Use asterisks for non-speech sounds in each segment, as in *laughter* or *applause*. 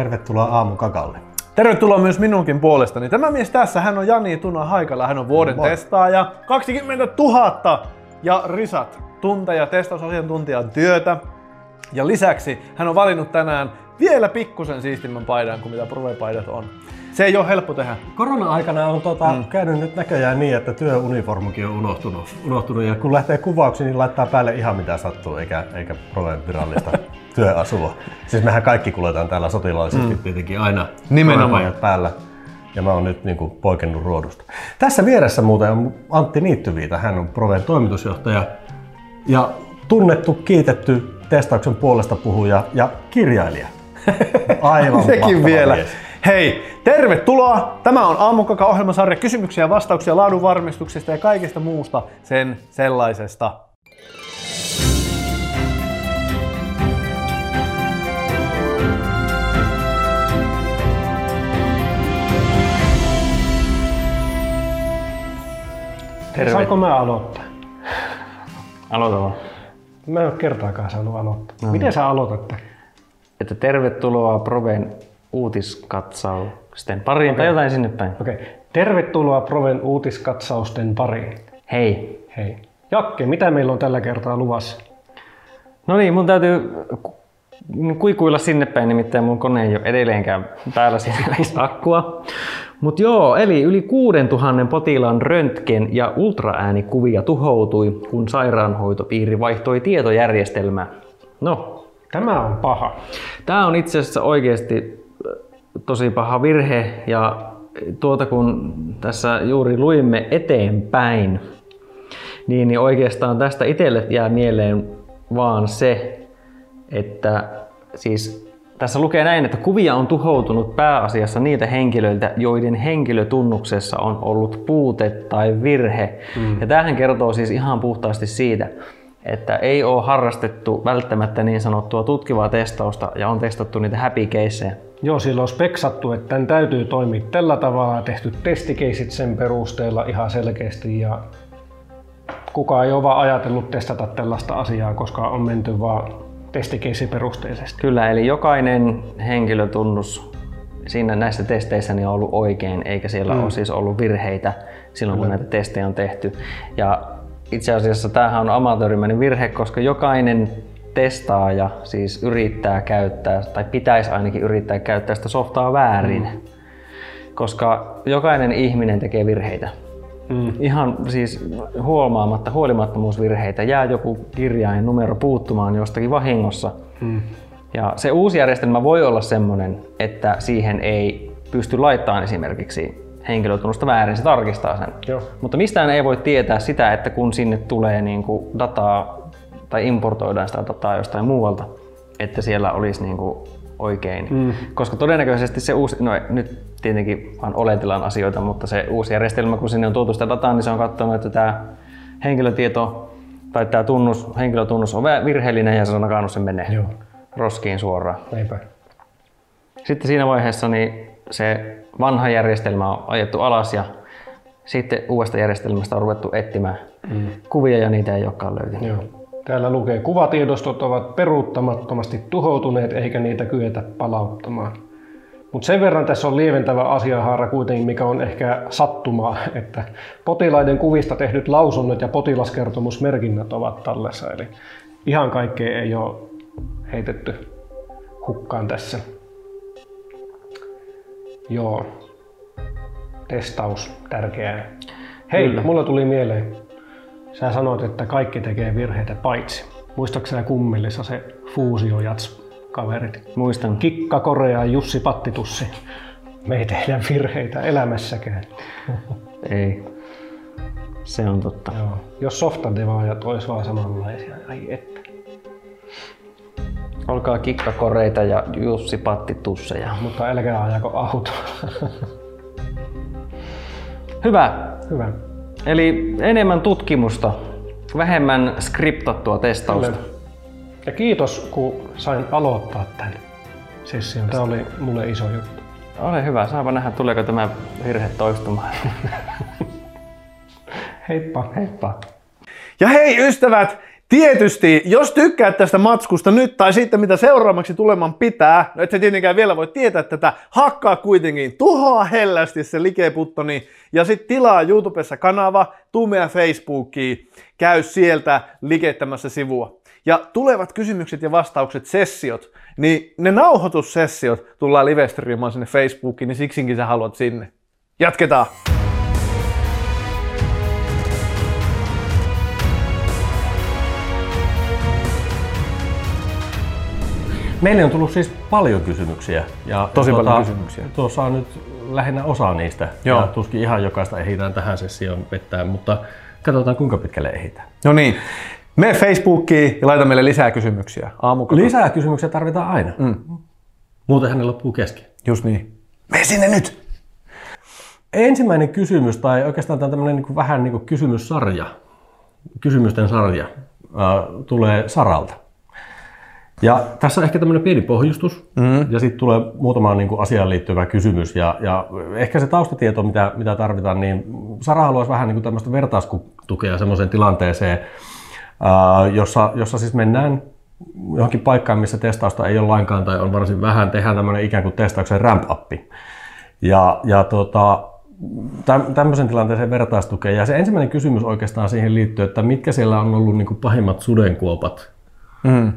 Tervetuloa aamukakalle. Tervetuloa myös minunkin puolestani. Tämä mies tässä, hän on Jani Tuna Haikala. Hän on vuoden Moi. testaaja, 20 000 ja risat tunteja testausasiantuntijan työtä. Ja lisäksi hän on valinnut tänään vielä pikkusen siistimmän paidan kuin mitä Prove-paidat on. Se ei ole helppo tehdä. Korona-aikana on tota, mm. käynyt nyt näköjään niin, että työuniformukin on unohtunut. unohtunut. Ja kun lähtee kuvauksiin, niin laittaa päälle ihan mitä sattuu, eikä, eikä Proven virallista *laughs* työasua. Siis mehän kaikki kuljetaan täällä sotilaallisesti mm. tietenkin aina Nimenomaan. Päällä. Ja mä oon nyt niin kuin, poikennut ruodusta. Tässä vieressä muuten on Antti Niittyviita. Hän on Proven toimitusjohtaja ja tunnettu, kiitetty testauksen puolesta puhuja ja kirjailija. *laughs* Aivan Sekin vielä. mies. Hei, tervetuloa! Tämä on Aamukaka-ohjelmasarja kysymyksiä ja vastauksia laadunvarmistuksesta ja kaikesta muusta sen sellaisesta. Terve. Saanko mä aloittaa? Aloita vaan. Mä en ole kertaakaan saanut aloittaa. No. Miten sä aloitat tämän? Että tervetuloa Proven uutiskatsausten pariin okay. tai jotain sinne päin. Okei. Okay. Tervetuloa Proven uutiskatsausten pariin. Hei. Hei. Jakke, mitä meillä on tällä kertaa luvassa? No niin, mun täytyy ku- kuikuilla sinne päin, nimittäin mun kone ei ole edelleenkään päällä siellä akkua. Mutta joo, eli yli 6000 potilaan röntgen- ja ultraäänikuvia tuhoutui, kun sairaanhoitopiiri vaihtoi tietojärjestelmää. No, Tämä on paha. Tämä on itse asiassa oikeasti tosi paha virhe ja tuota kun tässä juuri luimme eteenpäin, niin, niin oikeastaan tästä itselle jää mieleen vaan se, että siis tässä lukee näin, että kuvia on tuhoutunut pääasiassa niiltä henkilöiltä, joiden henkilötunnuksessa on ollut puute tai virhe. Mm. Ja tämähän kertoo siis ihan puhtaasti siitä, että ei ole harrastettu välttämättä niin sanottua tutkivaa testausta ja on testattu niitä happy caseja. Joo, silloin on speksattu, että tämän täytyy toimia tällä tavalla, tehty testikeisit sen perusteella ihan selkeästi ja kukaan ei ole vaan ajatellut testata tällaista asiaa, koska on menty vaan testikeisiperusteisesti. Kyllä, eli jokainen henkilötunnus siinä näissä testeissä niin on ollut oikein, eikä siellä mm. ole siis ollut virheitä silloin, kun näitä testejä on tehty. Ja itse asiassa tämähän on amatöörimäinen virhe, koska jokainen testaaja siis yrittää käyttää, tai pitäisi ainakin yrittää käyttää sitä softaa väärin. Mm. Koska jokainen ihminen tekee virheitä. Mm. Ihan siis huomaamatta huolimattomuusvirheitä. Jää joku kirjain numero puuttumaan jostakin vahingossa. Mm. Ja se uusi järjestelmä voi olla semmoinen, että siihen ei pysty laittamaan esimerkiksi henkilötunnusta väärin, se tarkistaa sen. Joo. Mutta mistään ei voi tietää sitä, että kun sinne tulee niin kuin dataa tai importoidaan sitä dataa jostain muualta, että siellä olisi niin kuin oikein. Mm. Koska todennäköisesti se uusi, no nyt tietenkin vaan oletellaan asioita, mutta se uusi järjestelmä, kun sinne on tuotu sitä dataa, niin se on katsonut, että tämä henkilötieto tai tämä tunnus, henkilötunnus on virheellinen ja se on nakannut sen menee Joo. roskiin suoraan. Näinpä. Sitten siinä vaiheessa niin se vanha järjestelmä on ajettu alas ja sitten uudesta järjestelmästä on ruvettu etsimään mm. kuvia ja niitä ei olekaan löytynyt. Joo. Täällä lukee, kuvatiedostot ovat peruuttamattomasti tuhoutuneet eikä niitä kyetä palauttamaan. Mutta sen verran tässä on lieventävä asiahaara kuitenkin, mikä on ehkä sattumaa, *laughs* että potilaiden kuvista tehdyt lausunnot ja potilaskertomusmerkinnät ovat tallessa. Eli ihan kaikkea ei ole heitetty hukkaan tässä. Joo. Testaus, tärkeää. Hei, Kyllä. mulla tuli mieleen. Sä sanoit, että kaikki tekee virheitä paitsi. Muistaaksä sä kummillissa se fuusiojats kaverit? Muistan. Kikka Korea ja Jussi Pattitussi. Me ei tehdä virheitä elämässäkään. Ei. Se on totta. Joo. Jos softadevaajat ois vaan samanlaisia, ai että. Olkaa kikkakoreita ja Jussi Pattitusseja. Mutta älkää ajako autoa. Hyvä. Hyvä. Eli enemmän tutkimusta, vähemmän skriptattua testausta. Kyllä. Ja kiitos, kun sain aloittaa tämän session. Tämä oli mulle iso juttu. Ole hyvä, saapa nähdä tuleeko tämä virhe toistumaan. *laughs* Heippa. Heippa. Ja hei ystävät, Tietysti, jos tykkäät tästä matskusta nyt tai sitten mitä seuraavaksi tuleman pitää, no et sä tietenkään vielä voi tietää tätä, hakkaa kuitenkin, tuhoa hellästi se likeputtoni ja sitten tilaa YouTubessa kanava, meidän Facebookiin, käy sieltä likettämässä sivua. Ja tulevat kysymykset ja vastaukset, sessiot, niin ne nauhoitussessiot tullaan livestriimaan sinne Facebookiin, niin siksinkin sä haluat sinne. Jatketaan! Meille on tullut siis paljon kysymyksiä. Ja Tosi ja paljon kysymyksiä. Tuossa on nyt lähinnä osa niistä. Joo. Ja tuskin ihan jokaista ehditään tähän sessioon vettään, mutta katsotaan kuinka pitkälle ehditään. No niin, mene Facebookiin ja laita meille lisää kysymyksiä. Aamukaka. Lisää kysymyksiä tarvitaan aina. Mm. Muuten hänen loppuu kesken. Just niin. Mene sinne nyt! Ensimmäinen kysymys, tai oikeastaan tämä on tämmöinen niin kuin, vähän niin kuin kysymyssarja, kysymysten sarja, äh, tulee Saralta. Ja tässä on ehkä tämmöinen pieni pohjustus, mm. ja sitten tulee muutama niin kuin, asiaan liittyvä kysymys, ja, ja ehkä se taustatieto, mitä, mitä tarvitaan, niin Sara haluaisi vähän niin kuin tämmöistä vertaistukea semmoiseen tilanteeseen, ää, jossa, jossa siis mennään johonkin paikkaan, missä testausta ei ole lainkaan tai on varsin vähän, tehdään tämmöinen ikään kuin testauksen ramp-appi. Ja, ja tota, täm- tämmöisen tilanteeseen vertaistukea. Ja se ensimmäinen kysymys oikeastaan siihen liittyy, että mitkä siellä on ollut niin kuin pahimmat sudenkuopat Mm.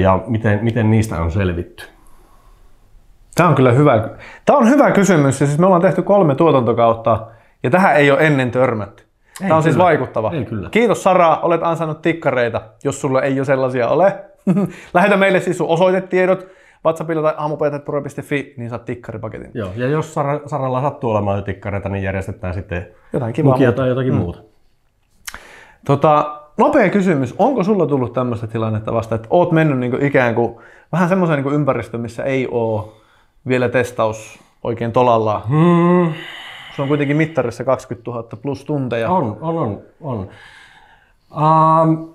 ja miten, miten niistä on selvitty. Tämä on kyllä hyvä. Tämä on hyvä kysymys. Ja siis me ollaan tehty kolme tuotantokautta ja tähän ei ole ennen törmätty. Ei Tämä on siis kyllä. vaikuttava. Ei kyllä. Kiitos Sara, olet ansainnut tikkareita, jos sulla ei jo sellaisia ole. *laughs* Lähetä meille siis sun osoitetiedot WhatsAppilla tai aamupäivät.pro.fi, niin saat tikkaripaketin. Joo, ja jos Sara, Saralla sattuu olemaan jo tikkareita, niin järjestetään sitten Jotain kivaa lukia muuta. tai jotakin mm. muuta. Tota, nopea kysymys. Onko sulla tullut tämmöistä tilannetta vasta, että oot mennyt niinku ikään kuin vähän semmoiseen niinku ympäristöön, missä ei ole vielä testaus oikein tolalla? Hmm, Se on kuitenkin mittarissa 20 000 plus tunteja. on, on, on. on. Um,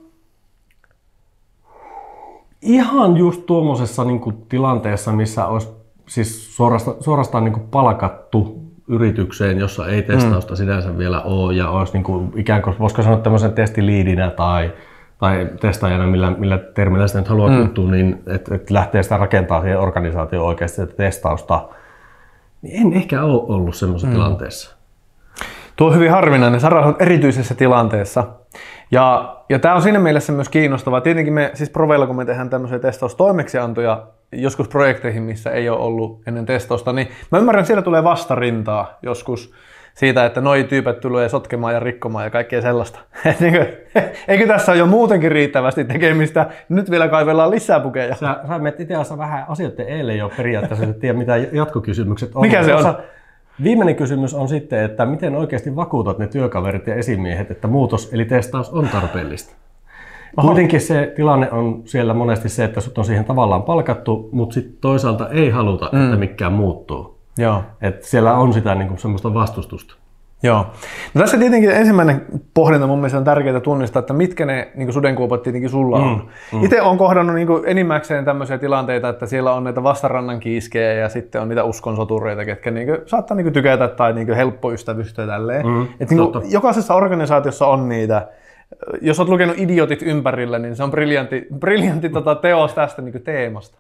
ihan just tuommoisessa niin tilanteessa, missä olisi siis suorastaan, suorastaan niin palkattu yritykseen, jossa ei testausta mm. sinänsä vielä ole ja olisi niin kuin, ikään kuin, voisiko sanoa tämmöisen testiliidinä tai, tai testaajana, millä, millä termillä sitä nyt haluaa mm. kuttua, niin että et lähtee sitä rakentaa siihen organisaatioon oikeasti sitä testausta, niin en ehkä ole ollut semmoisessa mm. tilanteessa. Tuo on hyvin harvinainen. Sara erityisessä tilanteessa. Ja, ja tämä on siinä mielessä myös kiinnostavaa. Tietenkin me, siis Proveilla, kun me tehdään tämmöisiä testaustoimeksiantoja joskus projekteihin, missä ei ole ollut ennen testausta, niin mä ymmärrän, että siellä tulee vastarintaa joskus siitä, että noi tyypät tulee sotkemaan ja rikkomaan ja kaikkea sellaista. *laughs* Et niin kuin, eikö tässä ole jo muutenkin riittävästi tekemistä? Nyt vielä kaivellaan lisää pukeja. Sä, sä menet itse asiassa vähän asioiden eilen jo periaatteessa, et tiedä mitä jatkokysymykset on. Mikä se on? Tuossa Viimeinen kysymys on sitten, että miten oikeasti vakuutat ne työkaverit ja esimiehet, että muutos eli testaus on tarpeellista. Kuitenkin se tilanne on siellä monesti se, että sut on siihen tavallaan palkattu, mutta sitten toisaalta ei haluta, mm. että mikään muuttuu. Joo. Et siellä on sitä niinku semmoista vastustusta. Joo. No tässä tietenkin ensimmäinen pohdinta mun mielestä on tärkeää tunnistaa, että mitkä ne niin sudenkuopat tietenkin sulla on. Mm, mm. Itse olen kohdannut niin enimmäkseen tämmöisiä tilanteita, että siellä on näitä vastarannan kiiskejä ja sitten on niitä uskonsotureita, ketkä niin kuin, saattaa niin kuin, tykätä tai niin kuin, helppo ystävystyä tälleen. Mm, Et, niin kuin, jokaisessa organisaatiossa on niitä. Jos olet lukenut Idiotit ympärillä, niin se on briljantti, briljantti tota, teos tästä niin teemasta.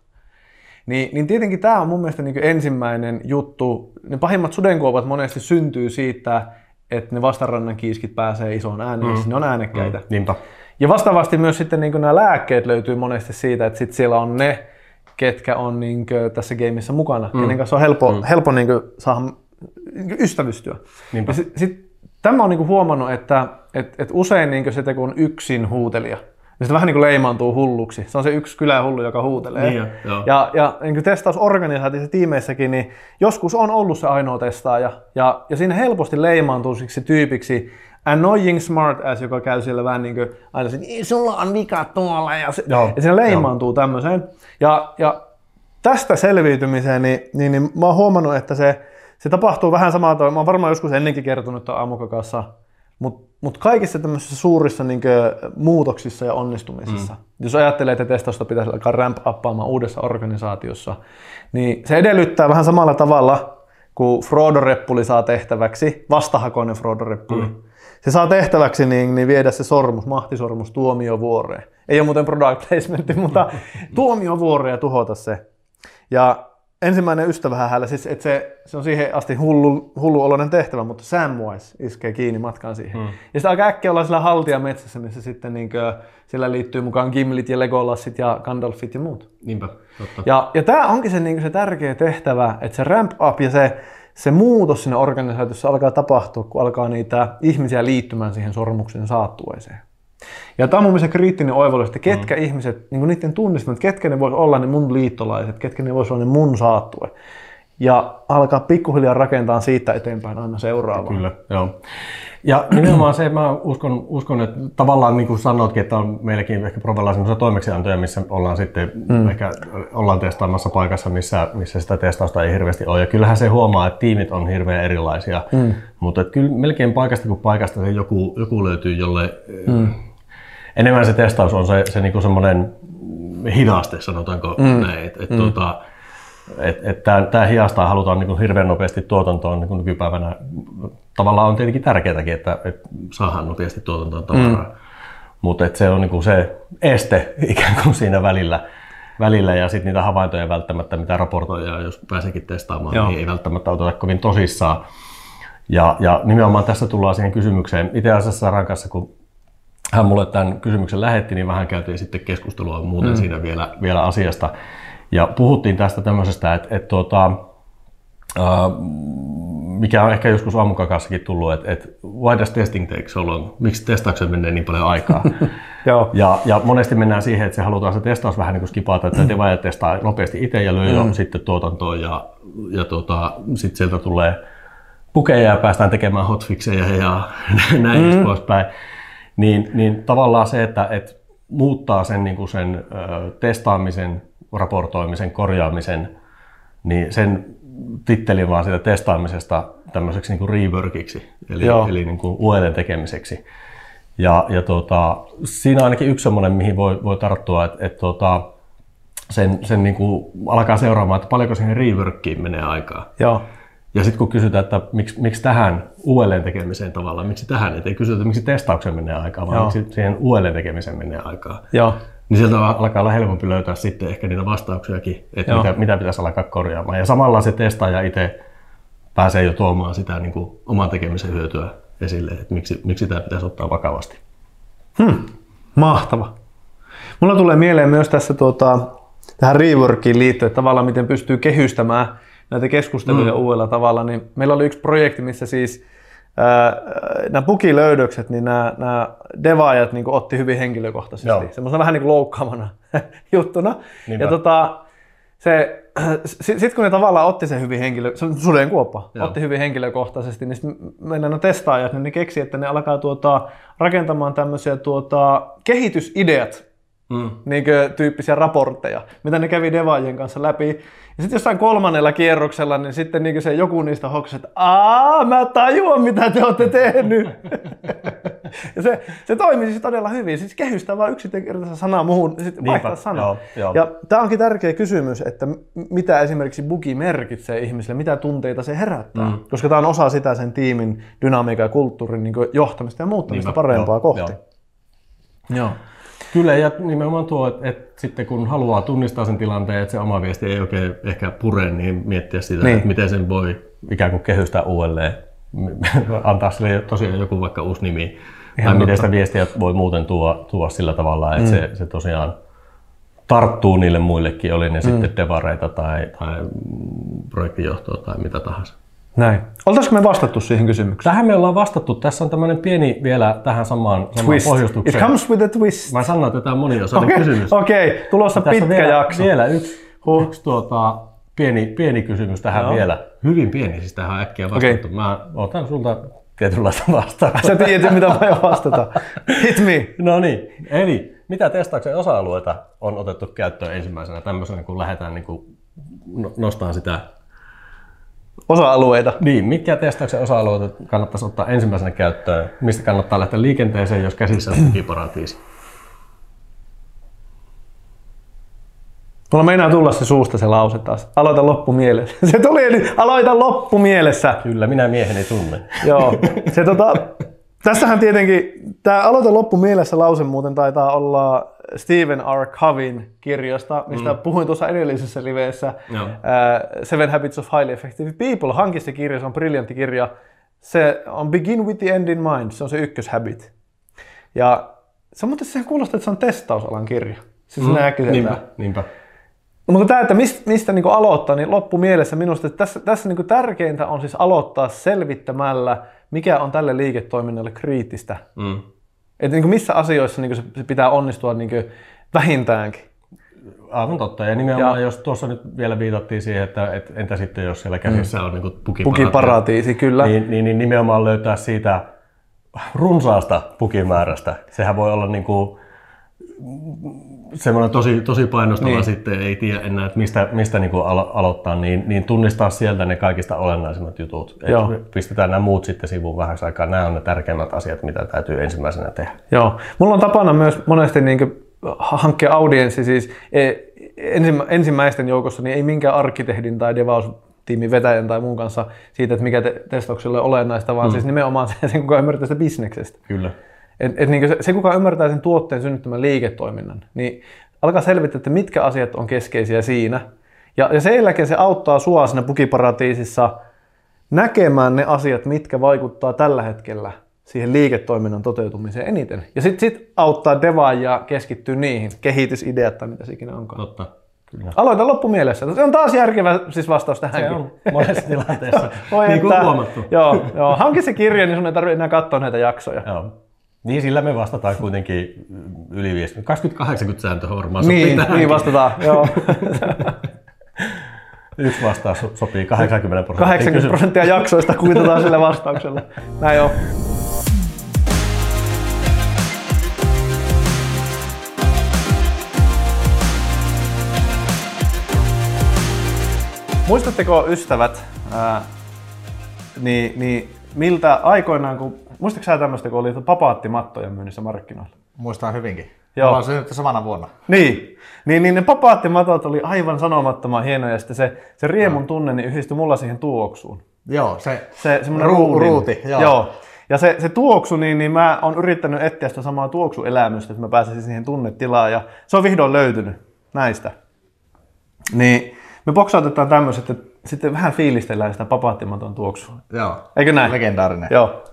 Niin, niin tietenkin tämä on mun mielestä niin ensimmäinen juttu. Ne pahimmat sudenkuopat monesti syntyy siitä, että ne vastarannan kiiskit pääsee isoon ääneen, mm. ne on äänekkäitä. Mm. Niinpä. Ja vastaavasti myös sitten niin nämä lääkkeet löytyy monesti siitä, että sit siellä on ne, ketkä on niin tässä gameissa mukana, mm. kenen kanssa on helppo, mm. helppo niin saada niin ystävystyä. Niinpä. Ja sit, sit, tämä on niin huomannut, että et, et usein niin sitten kun on yksin huutelija, niin se vähän niin kuin leimaantuu hulluksi. Se on se yksi kylähullu, joka huutelee. Niin jo, joo. ja, ja niin kuin testausorganisaatioissa tiimeissäkin, niin joskus on ollut se ainoa testaaja. Ja, ja siinä helposti leimaantuu siksi tyypiksi annoying smart ass, joka käy siellä vähän niin kuin aina "Niin, sulla on vika tuolla. Ja, se, Joo, ja siinä leimaantuu tämmöiseen. Ja, ja tästä selviytymiseen, niin, niin, niin mä oon huomannut, että se, se tapahtuu vähän samalla tavalla. Mä oon varmaan joskus ennenkin kertonut tuon aamukakassa, mutta mut kaikissa tämmöisissä suurissa niin muutoksissa ja onnistumisissa, mm. jos ajattelee, että testausta pitäisi alkaa ramp uudessa organisaatiossa, niin se edellyttää vähän samalla tavalla, kun Frodo-reppuli saa tehtäväksi, vastahakoinen Frodo-reppuli. Mm. se saa tehtäväksi niin, niin viedä se sormus, mahtisormus tuomiovuoreen. Ei ole muuten product placement, *laughs* mutta tuomiovuoreen ja tuhota se. Ja ensimmäinen ystävä hänellä, siis että se, se on siihen asti hullu, hullu oloinen tehtävä, mutta Samwise iskee kiinni matkaan siihen. Mm. Ja sitten aika äkkiä ollaan sillä haltijametsässä, missä sitten niin kuin, sillä liittyy mukaan Gimlit ja Legolassit ja Gandalfit ja muut. Niinpä, totta. Ja, ja tämä onkin se, niin kuin se tärkeä tehtävä, että se ramp up ja se, se muutos sinne organisaatiossa alkaa tapahtua, kun alkaa niitä ihmisiä liittymään siihen sormuksen saattueeseen. Ja tämä on mun mielestä kriittinen oivallus, että ketkä mm. ihmiset, niin niiden tunnistamat, ketkä ne vois olla ne mun liittolaiset, ketkä ne vois olla ne mun saattue. Ja alkaa pikkuhiljaa rakentaa siitä eteenpäin aina seuraavaa. Kyllä, joo. Ja *clears throat* nimenomaan se, mä uskon, uskon että tavallaan niin kuin sanoitkin, että on meilläkin ehkä Provella sellaisia toimeksiantoja, missä ollaan sitten mm. ehkä ollaan testaamassa paikassa, missä, missä sitä testausta ei hirveästi ole. Ja kyllähän se huomaa, että tiimit on hirveän erilaisia, mm. mutta kyllä melkein paikasta kuin paikasta se joku, joku löytyy, jolle mm enemmän se testaus on se, se niinku semmoinen hidaste, sanotaanko mm. näin. Et, et mm. et tämä hiastaa halutaan niinku hirveän nopeasti tuotantoon niin nykypäivänä. Tavallaan on tietenkin tärkeääkin, että et saadaan nopeasti tuotantoon tavaraa. Mm. Mutta se on niinku se este *laughs* ikään kuin siinä välillä, välillä ja sitten niitä havaintoja välttämättä, mitä raportoidaan, jos pääseekin testaamaan, Joo. niin ei välttämättä oteta kovin tosissaan. Ja, ja nimenomaan tässä tullaan siihen kysymykseen. Itse asiassa Rankassa, kun hän mulle tämän kysymyksen lähetti, niin vähän käytiin sitten keskustelua muuten mm. siinä vielä, vielä asiasta. Ja puhuttiin tästä tämmöisestä, että, että tuota, mikä on ehkä joskus aamukakassakin tullut, että, että why does testing take so long? Miksi testauksen menee niin paljon aikaa? *laughs* Joo. Ja, ja, monesti mennään siihen, että se halutaan se testaus vähän niin kuin skipata, että devaajat mm. testaa nopeasti itse ja lyö mm. sitten tuotantoon ja, ja tuota, sitten sieltä tulee pukeja ja päästään tekemään hotfixeja ja *laughs* näin mm. poispäin niin, niin tavallaan se, että, että muuttaa sen, niin kuin sen ö, testaamisen, raportoimisen, korjaamisen, niin sen tittelin vaan siitä testaamisesta tämmöiseksi niin kuin reworkiksi, eli, eli niin kuin uudelleen tekemiseksi. Ja, ja tuota, siinä on ainakin yksi semmoinen, mihin voi, voi tarttua, että, että tuota, sen, sen niin kuin alkaa seuraamaan, että paljonko siihen reworkiin menee aikaa. Joo. Ja sitten kun kysytään, että miksi, miksi tähän uudelleen tekemiseen tavallaan, miksi tähän, että ei kysytä, että miksi testauksen menee aikaa, vaan Joo. miksi siihen uudelleen tekemiseen menee aikaa. Joo. Niin sieltä alkaa olla helpompi löytää sitten ehkä niitä vastauksiakin, että mitä, mitä pitäisi alkaa korjaamaan. Ja samalla se testaaja itse pääsee jo tuomaan sitä niin kuin oman tekemisen hyötyä esille, että miksi, miksi tämä pitäisi ottaa vakavasti. Hmm. Mahtava. Mulla tulee mieleen myös tässä tuota, tähän reworkiin liittyen, että tavallaan miten pystyy kehystämään näitä keskusteluja mm. uudella tavalla, niin meillä oli yksi projekti, missä siis ää, nämä bugilöydökset, niin nämä, nämä devaajat niin otti hyvin henkilökohtaisesti, semmoisena vähän niin kuin loukkaavana *laughs* juttuna. Niinpä. Ja tota, se, *clears throat* sitten kun ne tavallaan otti sen hyvin henkilö, se on suden kuoppa, Joo. otti hyvin henkilökohtaisesti, niin meidän testaajat, niin ne keksi, että ne alkaa tuota, rakentamaan tämmöisiä tuota, kehitysideat mm. niin tyyppisiä raportteja, mitä ne kävi devaajien kanssa läpi. Ja sitten jossain kolmannella kierroksella, niin sitten niin se joku niistä hoksasi, että aa, mä tajuan mitä te olette tehnyt. *laughs* ja se, se toimi siis todella hyvin. Siis kehystää vaan yksinkertaisen sana muuhun, sitten vaihtaa sana. Joo, joo. Ja tämä onkin tärkeä kysymys, että mitä esimerkiksi bugi merkitsee ihmisille, mitä tunteita se herättää. Mm. Koska tämä on osa sitä sen tiimin dynamiikan ja kulttuurin niin johtamista ja muuttamista Niinpä, parempaa joo, kohti. Joo. joo. Kyllä, ja nimenomaan tuo, että, että sitten kun haluaa tunnistaa sen tilanteen, että se oma viesti ei oikein ehkä pure, niin miettiä sitä, niin. että miten sen voi ikään kuin kehystää uudelleen, *laughs* antaa sille tosiaan joku vaikka uusi nimi, Ihan tai miten sitä viestiä voi muuten tuoda, tuoda sillä tavalla, että mm. se, se tosiaan tarttuu niille muillekin, oli ne mm. sitten devareita tai, tai projektijohtoa tai mitä tahansa. Näin. Oltaisiko me vastattu siihen kysymykseen? Tähän me ollaan vastattu. Tässä on tämmöinen pieni vielä tähän samaan, samaan pohjustukseen. It comes with a twist. Mä sanoin, että tämä on moniosainen okay. kysymys. Okei, okay. tulossa Tässä pitkä vielä, jakso. Vielä yksi, huh. yksi tuota, pieni, pieni kysymys tähän no. vielä. Hyvin pieni, siis tähän on äkkiä vastattu. Okay. Mä otan sulta tietynlaista vastausta. Sä tiedät, mitä mä vastata. Hit me. No niin, eli mitä testauksen osa-alueita on otettu käyttöön ensimmäisenä tämmöisenä, kun lähdetään niin kuin no, nostaa sitä osa-alueita. Niin, mitkä testauksen osa-alueita kannattaisi ottaa ensimmäisenä käyttöön? Mistä kannattaa lähteä liikenteeseen, jos käsissä on *clears throat* tukiparatiisi? Mulla meinaa tulla se suusta se lause taas. Aloita loppumielessä. *laughs* Se tuli eli aloita loppumielessä. Kyllä, minä mieheni tunne. *laughs* Joo. Se tota, Tässähän tietenkin, tämä aloite loppu mielessä lause muuten taitaa olla Stephen R. Covin kirjasta, mistä mm. puhuin tuossa edellisessä liveessä. Joo. Uh, Seven Habits of Highly Effective People. Hanki se kirja, se on briljantti kirja. Se on Begin with the End in Mind, se on se ykköshabit. Ja se muuten sehän kuulostaa, että se on testausalan kirja. Siis mm. äkkiseltään. Niinpä, niinpä. No, mutta tämä, että mistä, mistä niin aloittaa, niin loppu mielessä minusta, että tässä, tässä niin tärkeintä on siis aloittaa selvittämällä, mikä on tälle liiketoiminnalle kriittistä. Mm. Että niin missä asioissa niin se pitää onnistua niin vähintäänkin. Aivan totta. Ja nimenomaan, ja. jos tuossa nyt vielä viitattiin siihen, että, että entä sitten jos siellä käsissä mm. on niin pukiparatiisi, pukiparatiisi, kyllä. Niin, niin, niin nimenomaan löytää siitä runsaasta pukimäärästä. Sehän voi olla niin kuin semmoinen tosi, tosi painostava niin. sitten, ei tiedä enää, että mistä, mistä niin kuin alo- aloittaa, niin, niin tunnistaa sieltä ne kaikista olennaisimmat jutut. Joo. pistetään nämä muut sitten sivuun vähän aikaa. Nämä on ne tärkeimmät asiat, mitä täytyy ensimmäisenä tehdä. Joo. Mulla on tapana myös monesti niin hankkia audienssi, siis e, ensimmäisten joukossa niin ei minkään arkkitehdin tai devaus tiimin vetäjän tai muun kanssa siitä, että mikä te- testaukselle on olennaista, vaan mm. siis nimenomaan *laughs* se, sen kuka ymmärtää sitä bisneksestä. Kyllä. Et, et niin se, se, kuka ymmärtää sen tuotteen synnyttämän liiketoiminnan, niin alkaa selvittää, että mitkä asiat on keskeisiä siinä. Ja, ja sen jälkeen se auttaa sua siinä pukiparatiisissa näkemään ne asiat, mitkä vaikuttaa tällä hetkellä siihen liiketoiminnan toteutumiseen eniten. Ja sitten sit auttaa devaajia keskittyä niihin, kehitysideat tai mitä se ikinä onkaan. Totta. Kyllä. Aloita loppumielessä. Se on taas järkevä siis vastaus tähänkin. Se on monessa tilanteessa, *laughs* niin kuin huomattu. Joo, joo. hanki se kirja, niin sun ei tarvitse enää katsoa näitä jaksoja. Joo. Niin, sillä me vastataan kuitenkin yli 50. 20-80 sääntö varmaan niin, sopii Niin, vastataan, joo. *laughs* Yksi vastaus sopii 80 prosenttia. 80 prosenttia jaksoista kuitataan sillä *laughs* vastauksella. Näin on. Muistatteko ystävät, ää, niin, niin miltä aikoinaan, kun Muistatko sä tämmöistä, kun oli papaattimattoja myynnissä markkinoilla? Muistan hyvinkin. Joo. Ollaan synnytty samana vuonna. Niin. Niin, niin ne papaattimatot oli aivan sanomattoman hienoja ja sitten se, se riemun tunne niin yhdistyi mulla siihen tuoksuun. Joo, se, se ruu, ruuti. Joo. joo. Ja se, se tuoksu, niin, niin mä oon yrittänyt etsiä sitä samaa tuoksuelämystä, että mä pääsisin siihen tunnetilaan ja se on vihdoin löytynyt näistä. Niin me boksautetaan tämmöiset, että sitten vähän fiilistellään sitä papaattimaton tuoksua. Joo. Eikö näin? Legendaarinen. Joo.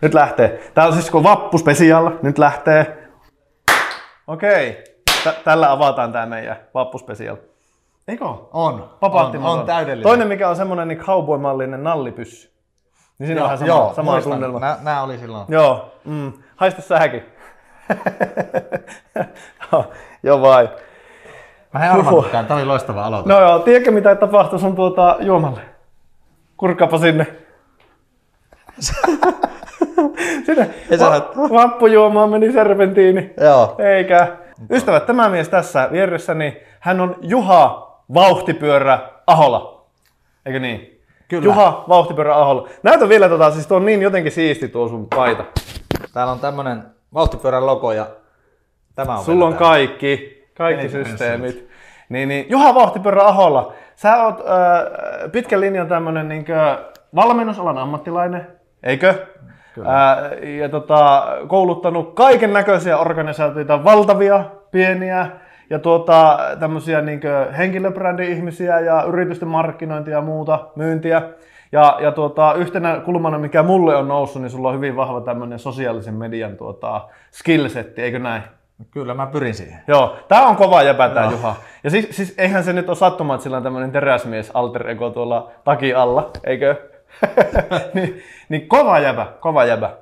Nyt lähtee. Tää on siis kun vappuspesial. Nyt lähtee. Okei. T- tällä avataan tää meidän vappuspesial. Eikö On. On, on täydellinen. Toinen mikä on semmonen niin cowboy-mallinen nallipyssy. Niin siinä joo, on vähän sama, joo, sama muistan. tunnelma. Nää, nää oli silloin. Joo. Mm. Haista säkin. *laughs* joo vai. Mä en arvannutkaan, tää oli loistava aloitus. No joo, tiedätkö mitä tapahtui sun tuota juomalle? Kurkkaapa sinne. *laughs* *laughs* Sinne va- vappujuomaan meni serpentiini. Joo. Eikä. Ystävät, tämä mies tässä vieressäni, hän on Juha Vauhtipyörä Ahola. Eikö niin? Kyllä. Juha Vauhtipyörä Ahola. Näytä vielä tota, siis tuo on niin jotenkin siisti tuo sun paita. Täällä on tämmönen vauhtipyörän logo ja tämä on Sulla on täällä. kaikki, kaikki Ei, systeemit. Niin, niin. Juha Vauhtipyörä Aholla, sä oot äh, pitkän linjan tämmönen niin valmennusalan ammattilainen, eikö? Ää, ja tota, kouluttanut kaiken näköisiä organisaatioita, valtavia, pieniä ja tuota, tämmöisiä niin henkilöbrändi-ihmisiä ja yritysten markkinointia ja muuta, myyntiä. Ja, ja tuota, yhtenä kulmana, mikä mulle on noussut, niin sulla on hyvin vahva tämmöinen sosiaalisen median tuota, skillsetti, eikö näin? Kyllä mä pyrin siihen. Joo, tää on kova jäpä tää no. Juha. Ja siis, siis eihän se nyt ole sattumaa, että sillä on tämmöinen teräsmies alter ego tuolla taki alla, eikö? *laughs* niin, niin kova jäbä, kova jäbä.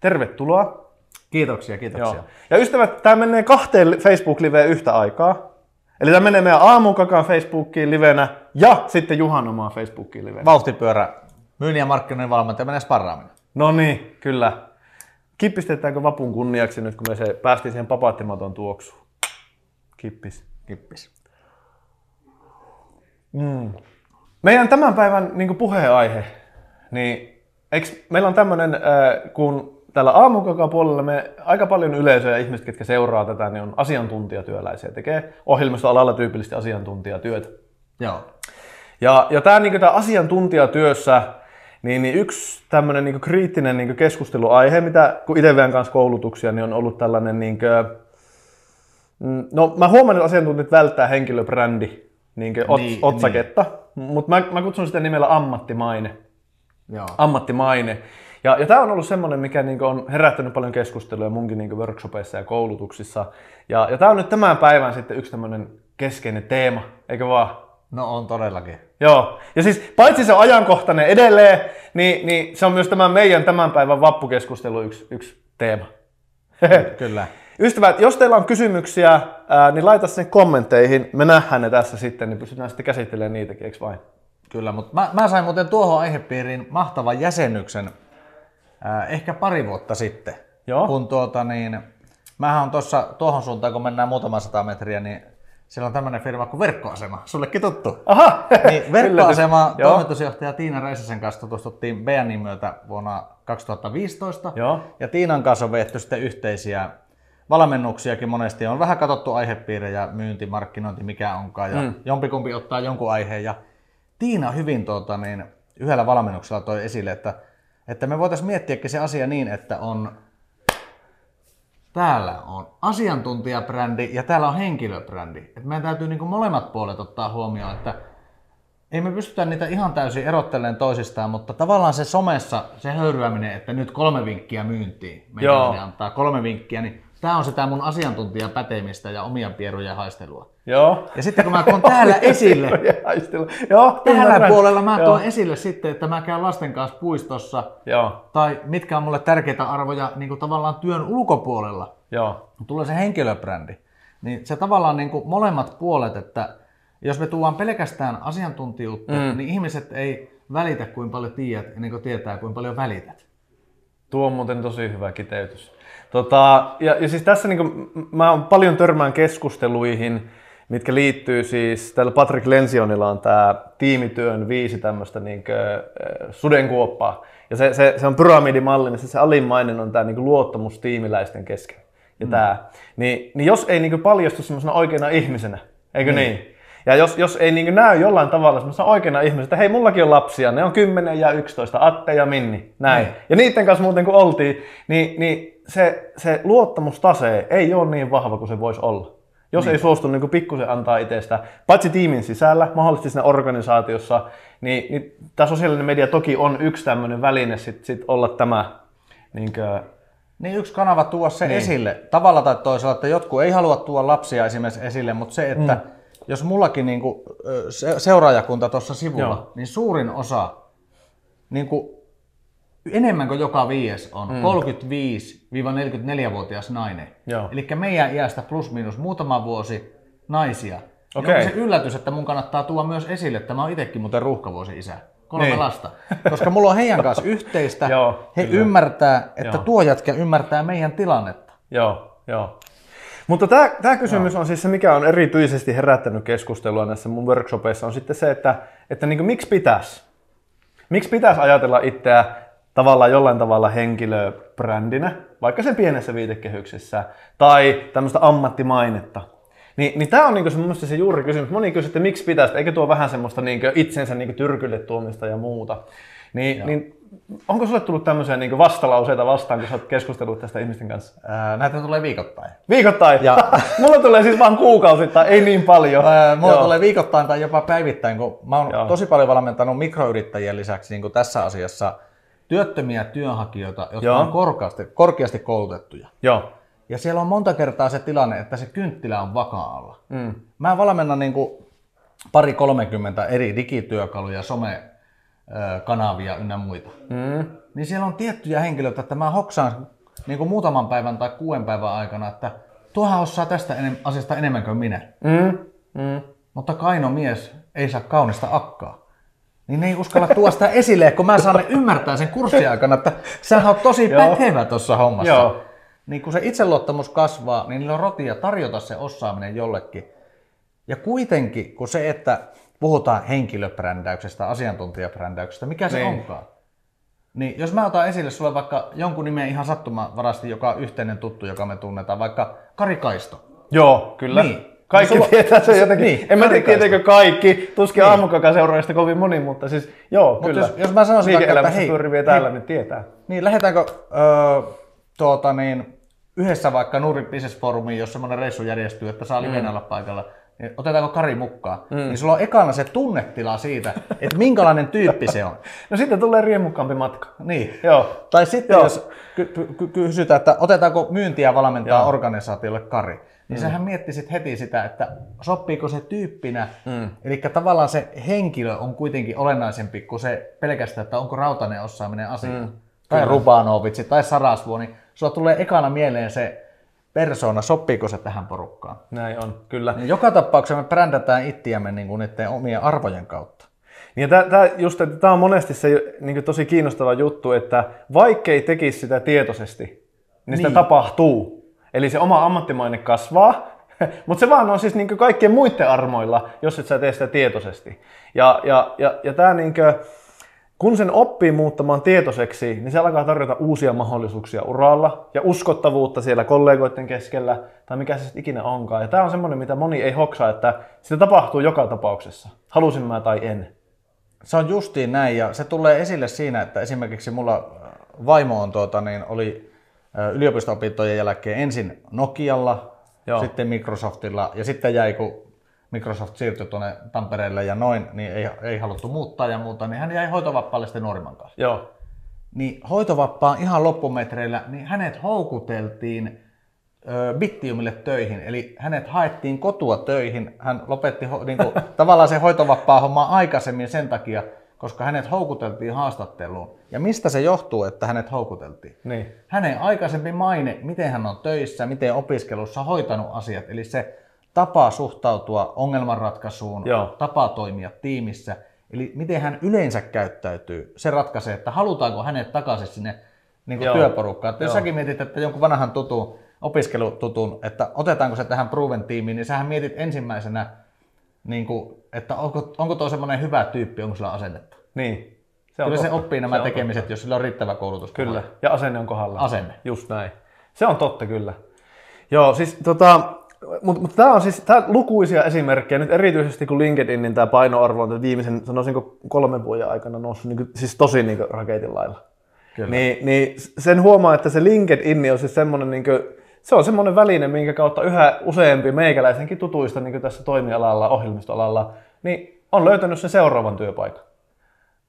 Tervetuloa. Kiitoksia, kiitoksia. Joo. Ja ystävät, tämä menee kahteen Facebook-liveen yhtä aikaa. Eli tämä menee meidän aamukakaan Facebookiin livenä ja sitten Juhan omaan Facebookiin livenä. Vauhtipyörä, myynnin ja markkinoinnin valmentaja menee sparraaminen. No niin, kyllä. Kippistetäänkö vapun kunniaksi nyt, kun me se päästiin siihen papaattimaton tuoksuun? Kippis. Kippis. Mm. Meidän tämän päivän niin puheenaihe, niin eikö, meillä on tämmöinen, äh, kun täällä aamukakaan puolella me aika paljon yleisöä ja ihmiset, ketkä seuraa tätä, niin on asiantuntijatyöläisiä, tekee ohjelmistoalalla tyypillisesti asiantuntijatyötä. Joo. Ja, ja tämä, niin asiantuntijatyössä, Niin, niin yksi tämmöinen niin kriittinen niin keskusteluaihe, mitä kun itse veän kanssa koulutuksia, niin on ollut tällainen, niin kuin, mm, no mä huomaan, että asiantuntijat välttää henkilöbrändi niin ot, niin, otsaketta, niin. mutta mä, mä kutsun sitä nimellä ammattimaine. Joo. Ammattimaine. Ja, ja tämä on ollut semmoinen, mikä niin on herättänyt paljon keskustelua munkin niin workshopeissa ja koulutuksissa. Ja, ja tämä on nyt tämän päivän sitten yksi tämmöinen keskeinen teema, eikö vaan? No on todellakin. Joo. Ja siis paitsi se on ajankohtainen edelleen, niin, niin se on myös tämän meidän tämän päivän vappukeskustelu yksi, yksi teema. Kyllä. *laughs* Ystävät, jos teillä on kysymyksiä, ää, niin laita sen kommentteihin. Me nähdään ne tässä sitten, niin pystytään sitten käsittelemään niitäkin, eikö vain? Kyllä, mutta mä, mä sain muuten tuohon aihepiiriin mahtavan jäsennyksen ää, ehkä pari vuotta sitten. Joo. Kun tuota niin, mähän on tuossa tuohon suuntaan, kun mennään muutama sata metriä, niin siellä on tämmöinen firma kuin Verkkoasema. Sullekin tuttu. Aha! Niin, *laughs* Verkkoasema toimitusjohtaja Tiina Reisäsen kanssa tutustuttiin BNin myötä vuonna 2015. Joo. Ja Tiinan kanssa on veetty sitten yhteisiä valmennuksiakin monesti. On vähän katsottu aihepiirejä, myynti, markkinointi, mikä onkaan. Ja mm. jompikumpi ottaa jonkun aiheen. Ja Tiina hyvin tuota, niin, yhdellä valmennuksella toi esille, että, että me voitaisiin miettiäkin se asia niin, että on täällä on asiantuntijabrändi ja täällä on henkilöbrändi. Et meidän täytyy niin molemmat puolet ottaa huomioon, että ei me pystytä niitä ihan täysin erottelemaan toisistaan, mutta tavallaan se somessa se höyryäminen, että nyt kolme vinkkiä myyntiin, meidän antaa kolme vinkkiä, niin tämä on sitä mun asiantuntijapätemistä ja omia pieruja haistelua. Joo. Ja sitten kun mä tuon täällä *laughs* esille, Joo, tällä ymmärrän. puolella mä tuon esille sitten, että mä käyn lasten kanssa puistossa, Joo, tai mitkä on mulle tärkeitä arvoja niin kuin tavallaan työn ulkopuolella, joo. tulee se henkilöbrändi. Niin se tavallaan niin kuin molemmat puolet, että jos me tuodaan pelkästään asiantuntijuutta, mm. niin ihmiset ei välitä kuin paljon tiedät, ennen kuin tietää kuin paljon välität. Tuo on muuten tosi hyvä kiteytys. Tota, ja, ja siis tässä niin mä oon paljon törmään keskusteluihin, mitkä liittyy siis, täällä Patrick Lensionilla on tämä tiimityön viisi tämmöistä niin sudenkuoppaa. Ja se, se, se on pyramidimalli, missä se alimmainen on tämä niin luottamus tiimiläisten kesken. Ja mm. tää. Niin, niin jos ei niin paljastu semmoisena oikeana ihmisenä, eikö niin? niin? Ja jos, jos ei niin näy jollain tavalla semmoisena oikeana ihmisenä, että hei, mullakin on lapsia, ne on 10 ja 11, Atte ja Minni, näin. Mm. Ja niiden kanssa muuten kun oltiin, niin, niin se, se luottamustase ei ole niin vahva kuin se voisi olla. Jos niin. ei suostu niin pikkusen antaa itsestä, paitsi tiimin sisällä, mahdollisesti siinä organisaatiossa, niin, niin tämä sosiaalinen media toki on yksi tämmöinen väline sit, sit olla tämä niin kuin, niin yksi kanava tuoda se niin. esille tavalla tai toisella, että jotkut ei halua tuoda lapsia esimerkiksi esille, mutta se, että mm. jos mullakin niin kuin, seuraajakunta tuossa sivulla, Joo. niin suurin osa, niin kuin, enemmän kuin joka viies on mm. 35-44-vuotias nainen. Joo. Eli meidän iästä plus minus muutama vuosi naisia. Okay. se yllätys, että mun kannattaa tuoda myös esille, että mä oon itsekin muuten ruuhkavuosi isä. Kolme Niin. lasta. Koska mulla on heidän kanssa yhteistä. *laughs* Joo, He kyllä. ymmärtää, että Joo. tuo jätkä ymmärtää meidän tilannetta. Joo, joo. Mutta tämä, tämä kysymys on siis se, mikä on erityisesti herättänyt keskustelua näissä mun workshopeissa, on sitten se, että, että niin miksi pitäisi? Miksi pitäisi ajatella itseä tavallaan jollain tavalla henkilöbrändinä, vaikka sen pienessä viitekehyksessä, tai tämmöistä ammattimainetta? Niin, niin tämä on niinku se, se juuri kysymys. Moni kysyy, että miksi pitäisi, eikö tuo vähän semmoista niinku itsensä niinku tyrkylle tuomista ja muuta. Niin, niin onko sulle tullut tämmöisiä niinku vastalauseita vastaan, kun sä oot keskustellut tästä ihmisten kanssa? Ää, näitä tulee viikoittain. Viikoittain? Ja- *laughs* Mulla tulee siis vaan kuukausittain, ei niin paljon. Ää, mulla Joo. tulee viikoittain tai jopa päivittäin, kun mä oon Joo. tosi paljon valmentanut mikroyrittäjien lisäksi niin kuin tässä asiassa työttömiä työnhakijoita, jotka Joo. on korkeasti, korkeasti koulutettuja. Joo. Ja siellä on monta kertaa se tilanne, että se kynttilä on vakaalla. Mm. Mä valmennan niin kuin pari 30 eri digityökaluja, somekanavia ynnä muita. Mm. Niin siellä on tiettyjä henkilöitä, että mä hoksaan niin kuin muutaman päivän tai kuuden päivän aikana, että tuohan osaa tästä enem- asiasta enemmän kuin minä. Mm. Mm. Mutta kaino mies ei saa kaunista akkaa. Niin ne ei uskalla tuoda sitä esille, kun mä saan ne ymmärtää sen kurssin aikana, että sä oot tosi pätevä tuossa hommassa. Joo. Niin kun se itseluottamus kasvaa, niin niillä on rotia tarjota se osaaminen jollekin. Ja kuitenkin, kun se, että puhutaan henkilöbrändäyksestä, asiantuntijabrändäyksestä, mikä se Niin. onkaan. Niin jos mä otan esille sulle vaikka jonkun nimen ihan sattumavarasti, joka on yhteinen tuttu, joka me tunnetaan, vaikka Kari Kaisto. Joo, kyllä. Niin. Kaikki sulla- tietää sen jotenkin. Niin, en mä tiedä, tietääkö kaikki. Tuskin niin. aamukakaseuraajista kovin moni, mutta siis joo, Mut kyllä. jos- jos mä sanoisin vaikka, että hei, pyöriviä täällä, niin tietää. Niin, lähdetäänkö öö, tuota, niin, yhdessä vaikka Nordic Business Forumiin, jos semmoinen reissu järjestyy, että saa livenä olla paikalla, niin otetaanko Kari mukaan? Mm. Niin sulla on ekana se tunnetila siitä, että minkälainen tyyppi se on. *laughs* No sitten tulee riemukkaampi matka. Niin. Joo. Tai sitten Joo. jos ky- ky- kysytään, että otetaanko myyntiä valmentaa Joo. organisaatiolle Kari, niin mm. sähän miettisit heti sitä, että sopiiko se tyyppinä. Mm. Eli tavallaan se henkilö on kuitenkin olennaisempi kuin se pelkästään, että onko rautainen osaaminen asia. Mm. Tai Rubanovitsi tai Sarasvuo, niin sulla tulee ekana mieleen se persoona, sopiiko se tähän porukkaan. Näin on, kyllä. Niin joka tapauksessa me brändätään ittiämme niin kuin niiden omien arvojen kautta. Niin tää, tää, just, että tämä on monesti se niin tosi kiinnostava juttu, että vaikkei tekisi sitä tietoisesti, niin sitä Niin. tapahtuu. Eli se oma ammattimaine kasvaa, *laughs* mutta se vaan on siis niin kaikkien muiden armoilla, jos et sä tee sitä tietoisesti. Ja, ja, ja, ja tää niin kun sen oppii muuttamaan tietoiseksi, niin se alkaa tarjota uusia mahdollisuuksia uralla ja uskottavuutta siellä kollegoiden keskellä tai mikä se ikinä onkaan. Ja tämä on semmoinen, mitä moni ei hoksaa, että sitä tapahtuu joka tapauksessa, halusin mä tai en. Se on justiin näin ja se tulee esille siinä, että esimerkiksi mulla vaimo on tuota, niin oli yliopisto-opintojen jälkeen ensin Nokialla, Joo. sitten Microsoftilla ja sitten jäi, kun Microsoft siirtyi tuonne Tampereelle ja noin, niin ei, ei haluttu muuttaa ja muuta, niin hän jäi hoitovapaalle sitten nuorimman kanssa. Joo. Niin hoitovappaan ihan loppumetreillä, niin hänet houkuteltiin ö, Bittiumille töihin, eli hänet haettiin kotua töihin. Hän lopetti ho, niin kuin, *laughs* tavallaan se hoitovappaa homma aikaisemmin sen takia, koska hänet houkuteltiin haastatteluun. Ja mistä se johtuu, että hänet houkuteltiin? Niin. Hänen aikaisempi maine, miten hän on töissä, miten opiskelussa hoitanut asiat, eli se tapa suhtautua ongelmanratkaisuun, Joo. tapa toimia tiimissä, eli miten hän yleensä käyttäytyy, se ratkaisee, että halutaanko hänet takaisin sinne niin kuin Joo. työporukkaan. Että jos säkin mietit, että jonkun vanhan tutun, opiskelututun, että otetaanko se tähän Proven tiimiin, niin sähän mietit ensimmäisenä, niin kuin, että onko, onko tuo semmoinen hyvä tyyppi, onko sillä asennetta. Niin. Se Kyllä se totta. oppii nämä Se on tekemiset, jos sillä on riittävä koulutus. Kyllä. Ja asenne on kohdalla. Asenne. Just näin. Se on totta kyllä. Joo, siis tota, mutta mut tämä on siis tää lukuisia esimerkkejä, nyt erityisesti kun LinkedInin tämä painoarvo on viimeisen, sanoisinko kolmen vuoden aikana noussut niin siis tosi niin raketin lailla. Kyllä. Niin, niin sen huomaa, että se LinkedIn on siis semmoinen, niin kuin, se on semmoinen väline, minkä kautta yhä useampi meikäläisenkin tutuista niin tässä toimialalla, ohjelmistoalalla, niin on löytänyt sen seuraavan työpaikan.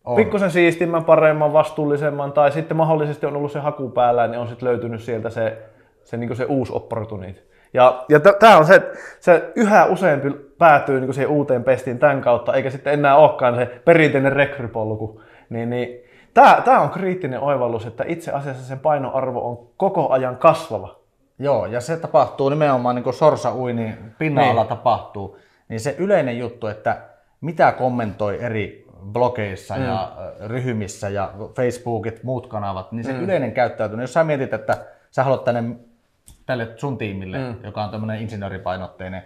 On. Pikkusen siistimmän, paremman, vastuullisemman tai sitten mahdollisesti on ollut se haku päällä, niin on sitten löytynyt sieltä se, se, niin se uusi opportunity. Ja, ja tämä on se, että se yhä useampi päätyy niin siihen uuteen pestiin tämän kautta, eikä sitten enää olekaan se perinteinen rekrypolku. Niin, niin, tämä on kriittinen oivallus, että itse asiassa sen painoarvo on koko ajan kasvava. Joo, ja se tapahtuu nimenomaan niin kuin sorsa uini pinnan alla Niin. tapahtuu. Niin se yleinen juttu, että mitä kommentoi eri blogeissa mm. ja ryhmissä ja Facebookit, muut kanavat, niin se mm. yleinen käyttäytyminen, jos sä mietit, että sä haluat tänne tälle sun tiimille, mm. joka on tämmöinen insinööripainotteinen,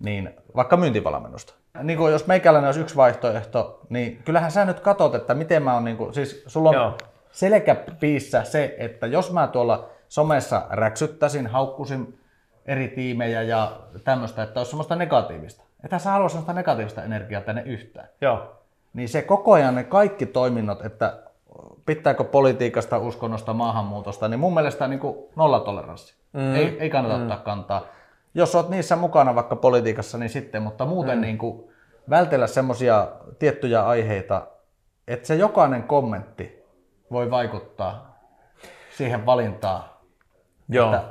niin vaikka myyntivalmennusta. Niin kuin jos meikäläinen olisi yksi vaihtoehto, niin kyllähän sä nyt katot, että miten mä oon, niin kuin, siis sulla on Joo. selkäpiissä se, että jos mä tuolla somessa räksyttäisin, haukkusin eri tiimejä ja tämmöistä, että olisi semmoista negatiivista. Että sä halua semmoista negatiivista energiaa tänne yhtään. Joo. Niin se koko ajan ne kaikki toiminnot, että pitääkö politiikasta, uskonnosta, maahanmuutosta, niin mun mielestä niin kuin nollatoleranssi. Mm. Ei, ei kannata mm. ottaa kantaa. Jos oot niissä mukana vaikka politiikassa, niin sitten, mutta muuten mm. niin kuin vältellä semmoisia tiettyjä aiheita, että se jokainen kommentti voi vaikuttaa siihen valintaan. Joo. Että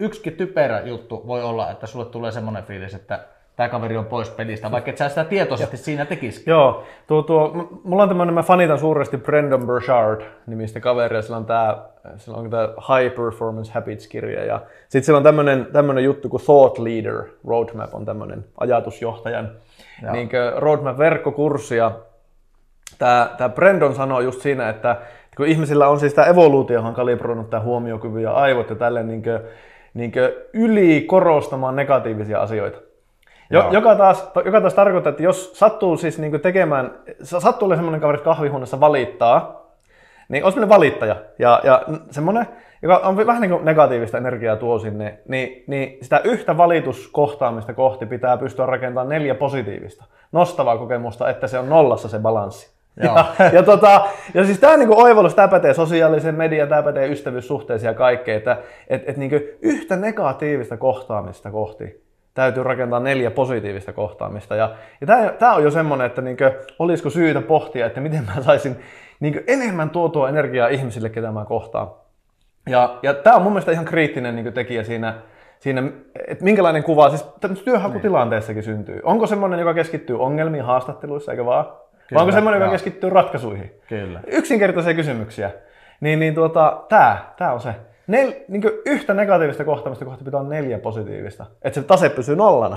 yksikin typerä juttu voi olla, että sulle tulee semmoinen fiilis, että tämä kaveri on pois pelistä, vaikka et sä sitä tietoisesti siinä tekisikin. Joo, tuo, tuo, mulla on tämmöinen, mä fanitan suuresti Brendan Burchard nimistä kaveria, sillä on tää, sillä on tää High Performance Habits-kirja ja sitten sillä on tämmöinen, tämmöinen juttu kuin Thought Leader Roadmap on tämmöinen ajatusjohtajan niin Roadmap-verkkokurssi ja tämä, tämä Brandon sanoo just siinä, että kun ihmisillä on siis tämä evoluutio, johon kalibroinut tämä huomiokyvy ja aivot ja tälleen niin kuin, niin kuin yli korostamaan negatiivisia asioita. Jo, Joo. joka, taas, joka taas tarkoittaa, että jos sattuu siis niin tekemään, sattuu olemaan semmoinen kaveri, kahvihuoneessa valittaa, niin on semmoinen valittaja. Ja, ja semmoinen, joka on vähän niin kuin negatiivista energiaa tuo sinne, niin, niin sitä yhtä valituskohtaamista kohti pitää pystyä rakentamaan neljä positiivista, nostavaa kokemusta, että se on nollassa se balanssi. Joo. Ja, ja, tota, ja siis tämä niinku oivallus, tämä pätee sosiaalisen median, tämä pätee ystävyyssuhteisiin ja kaikkea, että et, et niinku yhtä negatiivista kohtaamista kohti täytyy rakentaa neljä positiivista kohtaamista. Ja, ja tämä on jo semmoinen, että niinku, olisiko syytä pohtia, että miten mä saisin niinku enemmän tuotua energiaa ihmisille, ketä mä kohtaan. Ja, ja tämä on mun mielestä ihan kriittinen niinku tekijä siinä, siinä, että minkälainen kuva siis työhakutilanteessakin syntyy. Onko semmoinen, joka keskittyy ongelmiin haastatteluissa, eikä vaan? Vai onko semmoinen, joka keskittyy ratkaisuihin? Kyllä. Yksinkertaisia kysymyksiä. Niin, niin tuota, tää, tää on se. Nel, niin yhtä negatiivista kohtaamista kohti pitää olla neljä positiivista. Että se tase pysyy nollana.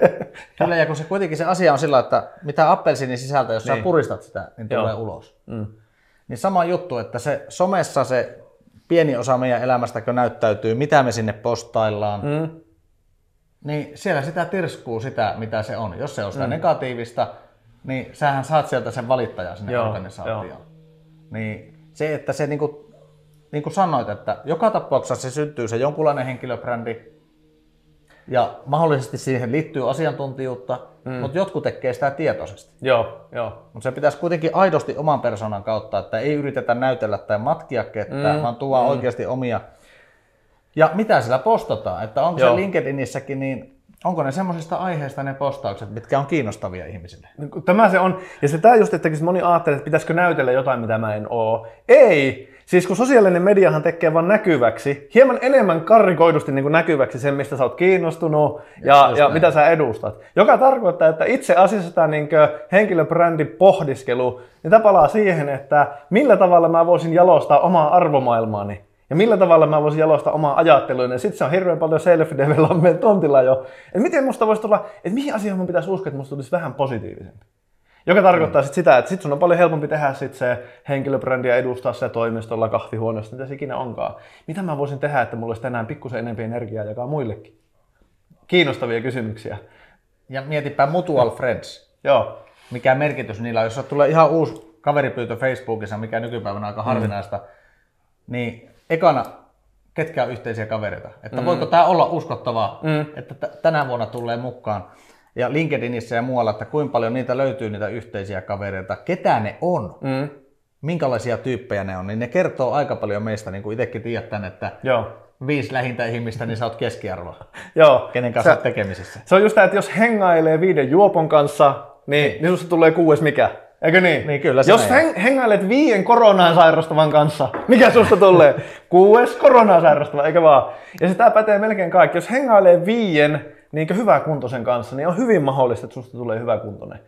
*laughs* Kyllä, ja kun se kuitenkin se asia on sillä, että mitä appelsiinin sisältö, jos niin. Sä puristat sitä, niin tulee Joo. ulos. Mm. Niin sama juttu, että se somessa se pieni osa meidän elämästä, näyttäytyy, mitä me sinne postaillaan, mm. niin siellä sitä tirskuu sitä, mitä se on. Jos se on sitä mm. negatiivista, niin sähän saat sieltä sen valittajan sinne Joo, organisaatioon. joo. Niin se, että se niinku, niin kuin sanoit, että joka tapauksessa se syntyy se jonkunlainen henkilöbrändi, ja mahdollisesti siihen liittyy asiantuntijuutta, mm. mutta jotkut tekee sitä tietoisesti. joo, joo. Mutta se pitäisi kuitenkin aidosti oman persoonan kautta, että ei yritetä näytellä tai matkia ketään, mm. vaan tuoda mm. oikeasti omia. Ja mitä sillä postataan? Että onko Joo. se LinkedInissäkin, niin onko ne semmoisista aiheista ne postaukset, mitkä on kiinnostavia ihmisille? Kun Tämä se on. Ja se tää just, että moni ajattelee, että pitäisikö näytellä jotain, mitä mä en oo. Ei! Siis kun sosiaalinen mediahan tekee vaan näkyväksi, hieman enemmän karrikoidusti niin kuin näkyväksi sen, mistä sä oot kiinnostunut ja, ja näin. mitä sä edustat. Joka tarkoittaa, että itse asiassa tämä niin henkilöbrändin pohdiskelu, niin tämä palaa siihen, että millä tavalla mä voisin jalostaa omaa arvomaailmaani. Ja millä tavalla mä voisin jalostaa omaa ajattelua, ja sitten se on hirveän paljon self-development tontilla jo. Että miten musta voisi tulla, että mihin asioihin mun pitäisi uskoa, että musta tulisi vähän positiivisempi. Joka tarkoittaa mm. sit sitä, että sit sun on paljon helpompi tehdä sit se henkilöbrändi ja edustaa se toimistolla, kahvihuoneessa, mitä se ikinä onkaan. Mitä mä voisin tehdä, että mulla olisi tänään pikkusen enemmän energiaa jakaa muillekin? Kiinnostavia kysymyksiä. Ja mietipä Mutual Friends. *laughs* Joo. Mikä merkitys niillä on? Jos tulee ihan uusi kaveripyyntö Facebookissa, mikä nykypäivänä on aika harvinaista, niin ekana, ketkä on yhteisiä kavereita? Että mm. voiko tämä olla uskottavaa, mm. että t- tänä vuonna tulee mukaan? Ja LinkedInissä ja muualla, että kuinka paljon niitä löytyy niitä yhteisiä kavereita, ketä ne on, Mm. minkälaisia tyyppejä ne on, niin ne kertoo aika paljon meistä, niin kuin itsekin tiedät tän, että Joo. viisi lähintä ihmistä, niin sä oot keskiarvo. *laughs* Joo. Kenen kanssa Sä- tekemisissä. Se on just tämä, että jos hengailee viiden juopon kanssa, niin, niin susta tulee kuudes mikä. Eikö niin? Niin, kyllä se Jos heng- hengailet viien koronaa sairastavan kanssa, mikä susta tulee? Kuudes koronaa sairastava, eikö vaan? Ja sitä pätee melkein kaikki. Jos hengailee viien niin hyväkuntoisen kanssa, niin on hyvin mahdollista, että susta tulee hyväkuntoinen.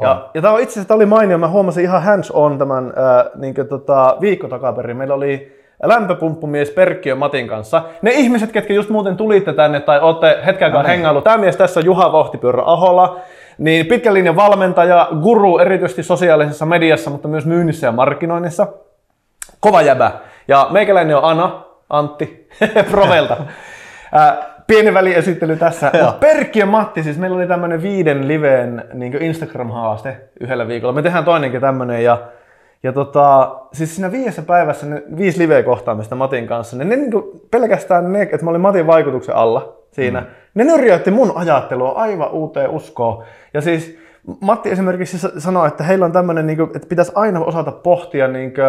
Ja, ja tämä on itse asiassa oli mainio, mä huomasin ihan hands on tämän äh, niin tota, viikko takaperin. Meillä oli lämpöpumppumies Perkkiö Matin kanssa. Ne ihmiset, ketkä just muuten tulitte tänne tai olette hetken aikaa No niin. hengailu. Tämä mies tässä on Juha Vohtipyörä Ahola. Niin pitkän linjan valmentaja, guru erityisesti sosiaalisessa mediassa, mutta myös myynnissä ja markkinoinnissa. Kova jäbä. Ja meikäläinen on Ana, Antti, *laughs* Provelta. Pieni väliesittely tässä. Mut Perkki ja Matti, siis meillä oli tämmönen viiden liveen niin Instagram-haaste yhdellä viikolla. Me tehdään toinenkin tämmönen ja ja tota, siis siinä viidessä päivässä ne viisi liveä kohtaamista Matin kanssa, niin ne niinku, pelkästään ne, että mä olin Matin vaikutuksen alla siinä, mm. Ne nyrjäytti mun ajattelua aivan uuteen uskoon. Ja siis Matti esimerkiksi sa- sanoi, että heillä on tämmöinen, niinku, että pitäisi aina osata pohtia niinku,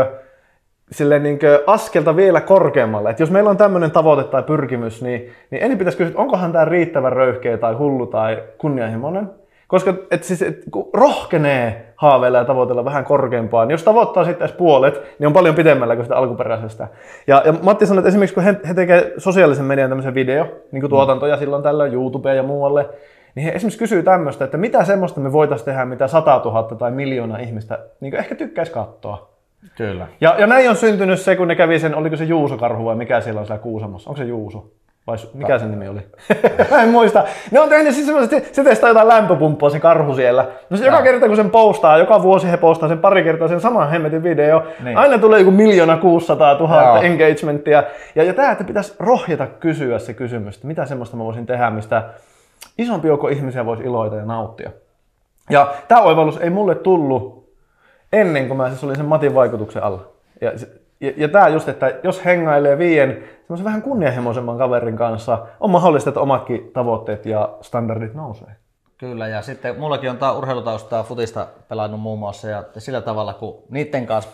silleen niin askelta vielä korkeammalle. Et jos meillä on tämmöinen tavoite tai pyrkimys, niin, niin ensin pitäisi kysyä, onkohan tämä riittävän röyhkeä tai hullu tai kunnianhimoinen. Koska et siis, et, kun rohkenee haaveilla ja tavoitella vähän korkeampaa, niin jos tavoittaa sitten edes puolet, niin on paljon pidemmällä kuin sitä alkuperäisestä. Ja, ja Matti sanoi, että esimerkiksi kun he, he tekee sosiaalisen median tämmöisen video, niin kuin tuotantoja silloin tällöin YouTubeen ja muualle, niin he esimerkiksi kysyy tämmöistä, että mitä semmoista me voitaisiin tehdä, mitä 100 000 tai miljoona ihmistä niin ehkä tykkäisi katsoa. Kyllä. Ja, ja näin on syntynyt se, kun ne kävi sen, oliko se Juuso-karhu vai mikä siellä on siellä Kuusamossa? Onko se Juuso? Vai su- mikä sen nimi oli? Mä *laughs* en muista. Ne on tehnyt siis semmoiset, se testaa jotain lämpöpumppua se karhu siellä. No se joka kerta kun sen postaa, joka vuosi he postaa sen pari kertaa sen saman hemmetin video, Niin. aina tulee joku miljoona 600 000 Joo. engagementtia. Ja, ja tämä, että pitäisi rohjeta kysyä se kysymys, että mitä semmoista mä voisin tehdä, mistä isompi joukko ihmisiä voisi iloita ja nauttia. Ja tämä oivallus ei mulle tullut ennen kuin mä siis olin sen Matin vaikutuksen alla. Ja, ja, ja tämä just, että jos hengailee viien semmoisen vähän kunnianhimoisemman kaverin kanssa, on mahdollista, että omatkin tavoitteet ja standardit nousee. Kyllä, ja sitten mullakin on tää urheilutaustaa futista pelannut muun muassa, ja sillä tavalla, kun niiden kanssa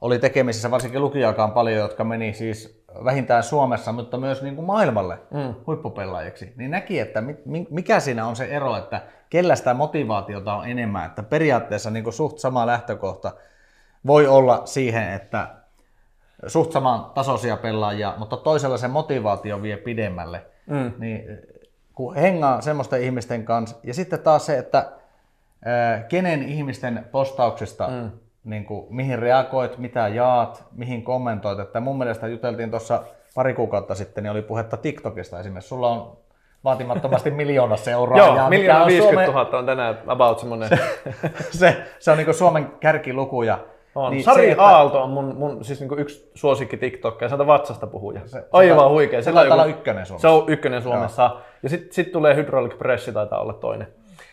oli tekemisissä, varsinkin lukijakaan paljon, jotka meni siis vähintään Suomessa, mutta myös niin kuin maailmalle mm. huippupelaajiksi, niin näki, että mi- mikä siinä on se ero, että kellä sitä motivaatiota on enemmän, että periaatteessa niin kuin suht sama lähtökohta voi olla siihen, että suht saman tasoisia pelaajia, mutta toisella se motivaatio vie pidemmälle. Mm. Niin kun hengaa semmoisten ihmisten kanssa, ja sitten taas se, että ää, kenen ihmisten postauksesta mm niin kuin, mihin reagoit, mitä jaat, mihin kommentoit. Että mun mielestä juteltiin tuossa pari kuukautta sitten, niin oli puhetta TikTokista esimerkiksi. Sulla on vaatimattomasti *laughs* miljoona seuraajaa. Joo, miljoona 50 000 on tänään about semmoinen. Se, *laughs* se, se on niin Suomen kärkilukuja. On. Niin Sari se, että... Aalto on mun, mun siis niinku yksi suosikki TikTok ja sieltä vatsasta puhuja. Se, Aivan se, huikea. Se, se olla ykkönen Suomessa. Se on ykkönen Suomessa. Joo. Ja sitten sit tulee Hydraulic Pressi, taitaa olla toinen.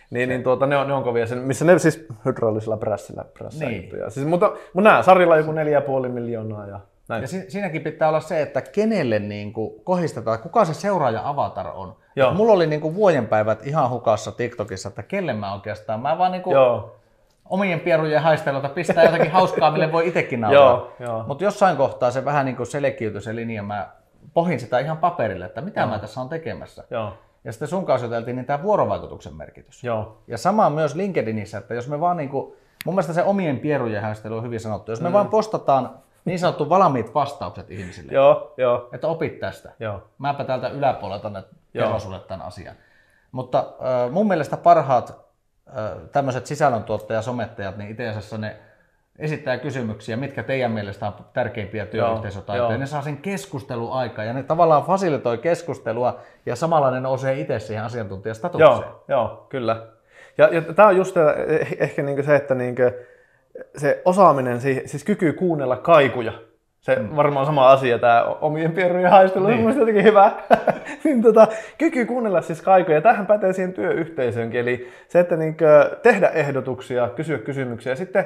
Niin, niin tuota, ne, on, ne on kovia, sen, missä ne siis hydraulisella prässillä prässää niin. Siis, mutta, mutta nämä sarilla joku 4,5 miljoonaa ja näin. Ja si- siinäkin pitää olla se, että kenelle niin kuin kohistetaan, kuka se seuraaja avatar on. Joo. Mulla oli niin kuin vuodenpäivät ihan hukassa TikTokissa, että kelle mä oikeastaan, mä vaan niin kuin Joo. Omien pierujen haistelulta pistää jotakin hauskaa, mille voi itsekin nauraa. Mutta jossain kohtaa se vähän niin kuin selkiytyi se linja, mä pohin sitä ihan paperille, että mitä Joo. mä tässä on tekemässä. Joo. Ja sitten sun kanssa juteltiin, niin tämä vuorovaikutuksen merkitys. Joo. Ja sama myös LinkedInissä, että jos me vaan niin kuin, mun mielestä se omien pierujen häistely on hyvin sanottu. Jos me mm. vaan postataan niin sanottu valmiit vastaukset ihmisille. Joo, joo. Että opit tästä. Joo. Mäpä täältä yläpuolelta kerron sulle tämän asian. Mutta äh, mun mielestä parhaat tämmöiset sisällöntuottajat, somettajat, niin itse asiassa ne esittää kysymyksiä, mitkä teidän mielestä on tärkeimpiä työyhteisötaitoja. Ne saa sen keskusteluaikaan ja ne tavallaan fasilitoi keskustelua ja samalla ne nousee itse siihen asiantuntijastatukseen. Joo, joo kyllä. Ja, ja tämä on just ehkä niinku se, että niinku se osaaminen, siis kyky kuunnella kaikuja, se mm. varmaan sama asia, tämä omien pierujen haistelu niin. on jotenkin hyvä. *laughs* niin tota, kyky kuunnella siis kaikoja. Tähän pätee siihen työyhteisöönkin. Eli se, että niin tehdä ehdotuksia, kysyä kysymyksiä ja sitten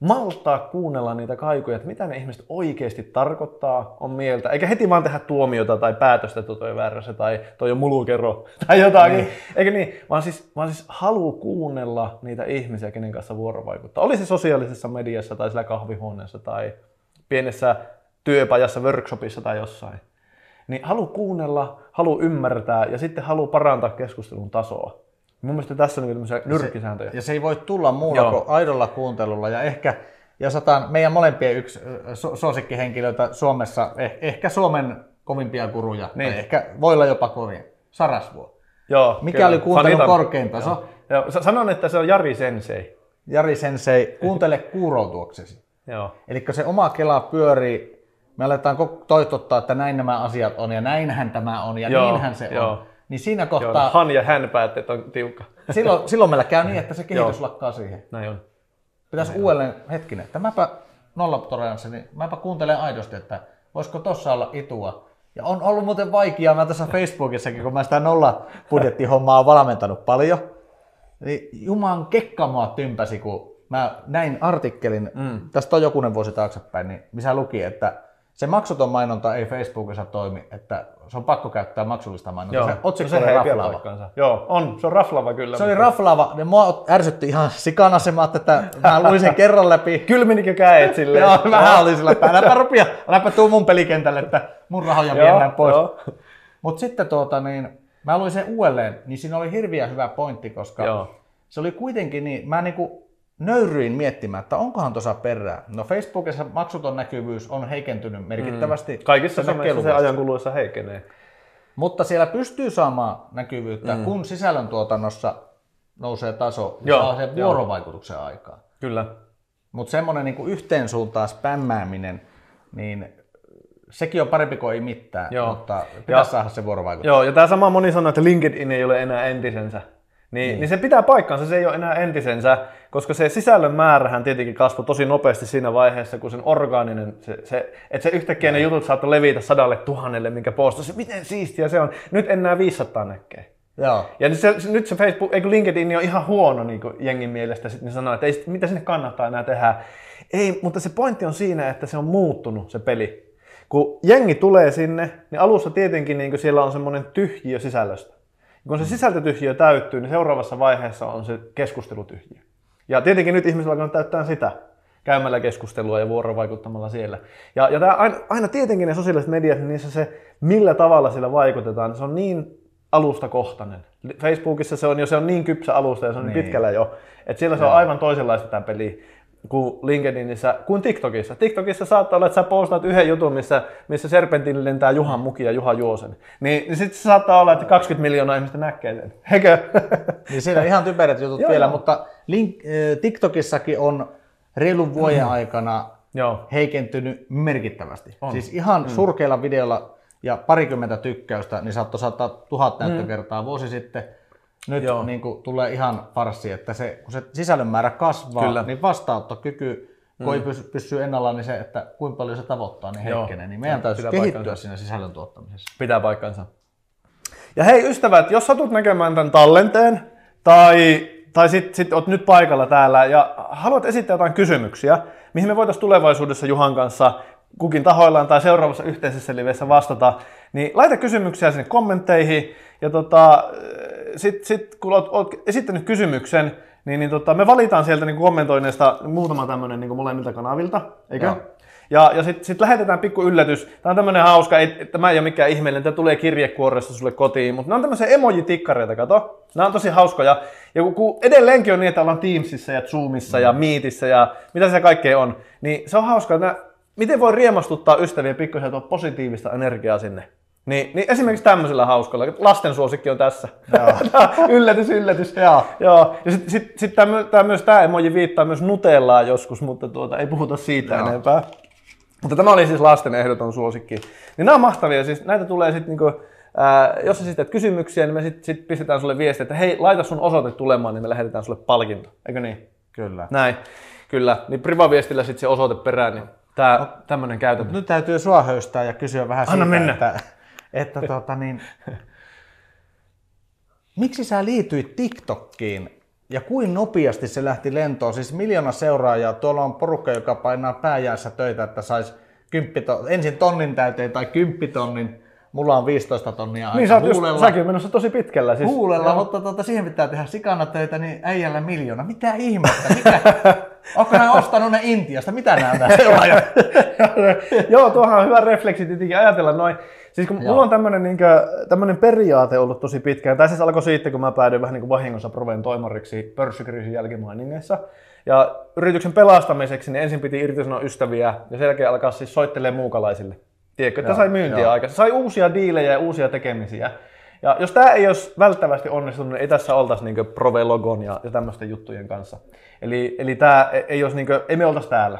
malttaa kuunnella niitä kaikuja, että mitä ne ihmiset oikeasti tarkoittaa, on mieltä, eikä heti vaan tehdä tuomiota tai päätöstä, että toi väärässä tai toi on mulukero *laughs* tai jotakin, niin. eikä niin, vaan siis, vaan siis halu kuunnella niitä ihmisiä, kenen kanssa vuorovaikuttaa. Oli se sosiaalisessa mediassa tai sillä kahvihuoneessa tai pienessä työpajassa, workshopissa tai jossain. Niin halu kuunnella, halu ymmärtää ja sitten halu parantaa keskustelun tasoa. Mun mielestä tässä on niin nyrkkisääntöjä. Ja se ei voi tulla muulla kuin aidolla kuuntelulla ja ehkä ja sataan meidän molempien yksi suosikkihenkilöitä Suomessa, eh, ehkä Suomen kovimpia kuruja, niin. ehkä voi olla jopa kovin, Sarasvuo. Joo, Mikä kyllä. oli kuuntelun Fanitan. korkein taso? Joo. Joo. Sanon, että se on Jari Sensei. Jari Sensei, kuuntele kuuroutuoksesi. Joo. Eli se oma kela pyörii, me aletaan toitottaa, että näin nämä asiat on ja näinhän tämä on ja Joo. niinhän se Joo. on. Niin siinä kohtaa... Joo, han ja hän päätteet on tiukka. *laughs* Silloin, silloin meillä käy niin, että se kehitys lakkaa siihen. Näin on. Pitäisi Näin uudelleen, on. hetkinen, että mäpä nollatoleranssi, niin mäpä kuuntelen aidosti, että voisiko tossa olla itua. Ja on ollut muuten vaikeaa, mä tässä Facebookissakin, kun mä sitä nolla budjettihommaa on valmentanut paljon, niin Juman kekka mua tympäsi, kun mä näin artikkelin, mm. tästä on jokunen vuosi taaksepäin, niin missä luki, että se maksuton mainonta ei Facebookissa toimi, että se on pakko käyttää maksullista mainontaa. Joo, se otsikko no se raflaava. Joo, on, se on raflaava kyllä. Se oli raflaava, ne mua ärsytti ihan sikana se, mä että mä luin sen kerran läpi. *laughs* Kylminikö käet silleen? Joo, vähän oli sillä, että äläpä rupia, äläpä tuu mun pelikentälle, että mun rahoja viedään pois. Mutta sitten tuota, niin, mä luin sen uudelleen, niin siinä oli hirviä hyvä pointti, koska Joo. se oli kuitenkin niin, mä niinku nöyryin miettimään, että onkohan tuossa perää. No Facebookissa maksuton näkyvyys on heikentynyt merkittävästi. Mm. Kaikissa somessa se ajan kuluessa heikenee. Mutta siellä pystyy saamaan näkyvyyttä, mm. kun sisällöntuotannossa nousee taso, niin joo, saa sen vuorovaikutuksen joo. aikaa. Kyllä. Mutta semmoinen niin yhteen suuntaan spämmääminen, niin sekin on parempi kuin ei mitään, joo. mutta pitäisi ja, saada se vuorovaikutus. Joo, ja tämä sama moni sanoo, että LinkedIn ei ole enää entisensä. Niin, niin. niin se pitää paikkansa, se ei ole enää entisensä, koska se sisällön määrähän tietenkin kasvoi tosi nopeasti siinä vaiheessa, kun sen orgaaninen, se, se, että se yhtäkkiä ne jutut saattoi levitä sadalle tuhannelle, minkä postasi, miten siistiä se on. Nyt enää 500 näkee. Joo. Ja se, se, nyt se Facebook, eikö LinkedIn on ihan huono niin jengin mielestä, sitten ne sanoo, että ei, mitä sinne kannattaa enää tehdä. Ei, mutta se pointti on siinä, että se on muuttunut se peli. Kun jengi tulee sinne, niin alussa tietenkin niin siellä on semmoinen tyhjiö sisällöstä. Kun se sisältötyhjiö täyttyy, niin seuraavassa vaiheessa on se keskustelutyhjiö. Ja tietenkin nyt ihmisillä alkaa täyttää sitä käymällä keskustelua ja vuorovaikuttamalla siellä. Ja, ja tämä aina, aina tietenkin ne sosiaaliset mediat, niin niissä se, millä tavalla sillä vaikutetaan, se on niin alustakohtainen. Facebookissa se on jo se on niin kypsä alusta ja se on niin, pitkällä jo, että siellä se on aivan toisenlaista tämä peli kuin LinkedInissä, kuin TikTokissa. TikTokissa saattaa olla, että sä postaat yhden jutun, missä, missä Serpentin lentää Juhan muki ja Juha Juosen. Niin, niin sitten saattaa olla, että 20 miljoonaa ihmistä näkee sen. *laughs* Eikö? Niin siinä on ihan typerät jutut Joo, vielä, joo. mutta link, TikTokissakin on reilun vuoden aikana Joo. heikentynyt merkittävästi. On. Siis ihan mm. surkeilla videolla ja parikymmentä tykkäystä, niin saattoi saattaa tuhat näyttökertaa vuosi sitten. Nyt Joo. niin kuin, tulee ihan farssi, että se, kun se sisällön määrä kasvaa, Kyllä. niin vastaanottokyky, kun ei pysy, pysyy ennallaan, niin se, että kuinka paljon se tavoittaa, niin heikkenee. Niin meidän täytyy kehittyä paikkansa. siinä sisällön tuottamisessa. Pitää paikkansa. Ja hei ystävät, jos satut näkemään tämän tallenteen, tai, tai sitten sit oot nyt paikalla täällä ja haluat esittää jotain kysymyksiä, mihin me voitaisiin tulevaisuudessa Juhan kanssa kukin tahoillaan tai seuraavassa yhteisessä livessä vastata, niin laita kysymyksiä sinne kommentteihin, ja tota, sitten sit, kun oot esittänyt kysymyksen, niin, niin tota, me valitaan sieltä niin kommentoinneista muutama tämmöinen niin molemmilta kanavilta, eikö? Joo. Ja, ja sitten sit lähetetään pikku yllätys. Tämä on tämmöinen hauska, ei, että tämä ei ole mikään ihmeellinen, tämä tulee kirjekuoressa sulle kotiin, mutta nämä on tämmöisiä emojitikkareita, kato. Nämä on tosi hauskoja. Ja kun, kun edelleenkin on niin, että ollaan Teamsissa ja Zoomissa ja Meetissä ja mitä se kaikkea on, niin se on hauska, että nämä, miten voi riemastuttaa ystäviä pikkusen positiivista energiaa sinne. Niin, niin esimerkiksi tämmöisellä hauskalla, lasten suosikki on tässä. *laughs* yllätys, yllätys. Joo. Joo. Ja sitten sit, sit tämä, tämä, myös tämä emoji viittaa myös Nutellaan joskus, mutta tuota, ei puhuta siitä Joo. enempää. Mutta tämä oli siis lasten ehdoton suosikki. Niin nämä on mahtavia. Siis näitä tulee sitten, niinku, ää, jos sä esität kysymyksiä, niin me sitten sit pistetään sulle viesti, että hei, laita sun osoite tulemaan, niin me lähetetään sulle palkinto. Eikö niin? Kyllä. Näin. Kyllä. Niin privaviestillä sitten se osoite perään, niin tää, tämmönen käytäntö. Nyt täytyy sua höystää ja kysyä vähän Anna siitä, mennä. että, että tota niin, miksi sä liityit TikTokkiin ja kuin nopeasti se lähti lentoon? Siis miljoona seuraajaa, tuolla on porukka, joka painaa pääjäässä töitä, että sais kymppito, ensin tonnin täyteen tai kymppitonnin. Mulla on 15 tonnia aika Niin sä just, huulella. säkin menossa tosi pitkällä. Siis, Huulella, mutta tota, siihen pitää tehdä sikana töitä, niin äijällä miljoona. Mitä ihmettä? Mikä? *laughs* Onko nämä ostanut ne Intiasta? Mitä nämä on nämä seuraajat? *laughs* Joo, tuohan on hyvä refleksi tietenkin ajatella noin. Siis kun mulla on tämmönen, niin tämmönen periaate ollut tosi pitkään. Tämä siis alkoi siitä, kun mä päädyin vähän niin kuin vahingossa Proven toimariksi pörssikriisin jälkimainingeissa. Ja yrityksen pelastamiseksi niin ensin piti irtisanoa ystäviä ja sen jälkeen alkaa siis soittelee muukalaisille. Tiedätkö, että sai myyntiä aikaa. Sai uusia diilejä ja uusia tekemisiä. Ja jos tämä ei olisi välttävästi onnistunut, niin ei tässä oltaisi niin Prove-logon ja, ja tämmöisten juttujen kanssa. Eli, eli tämä ei, olisi niin kuin, ei me oltaisi täällä.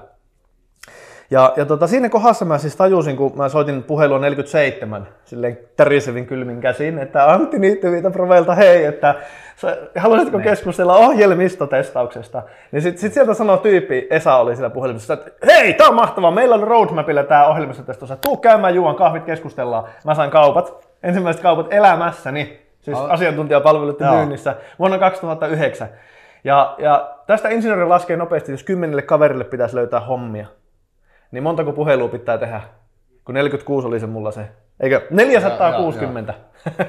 Ja, ja tota, siinä kohdassa mä siis tajusin, kun mä soitin puhelua 47, silleen tärisevin kylmin käsin, että Antti Niittyviitä Provelta, hei, että sä- haluaisitko Niin. keskustella ohjelmistotestauksesta? Niin sit, sit sieltä sanoi tyyppi, Esa oli siellä puhelimessa, että hei, tää on mahtavaa, meillä on roadmapilla tää ohjelmistotestaus, tuu käymään juon kahvit, keskustellaan. Mä sain kaupat, ensimmäiset kaupat elämässäni, siis Al- asiantuntijapalveluiden Joo. myynnissä vuonna 2009. Ja, ja tästä insinööri laskee nopeasti, jos kymmenelle kaverille pitäisi löytää hommia niin montako puhelua pitää tehdä? Kun 46 oli se mulla se. Eikö? 460.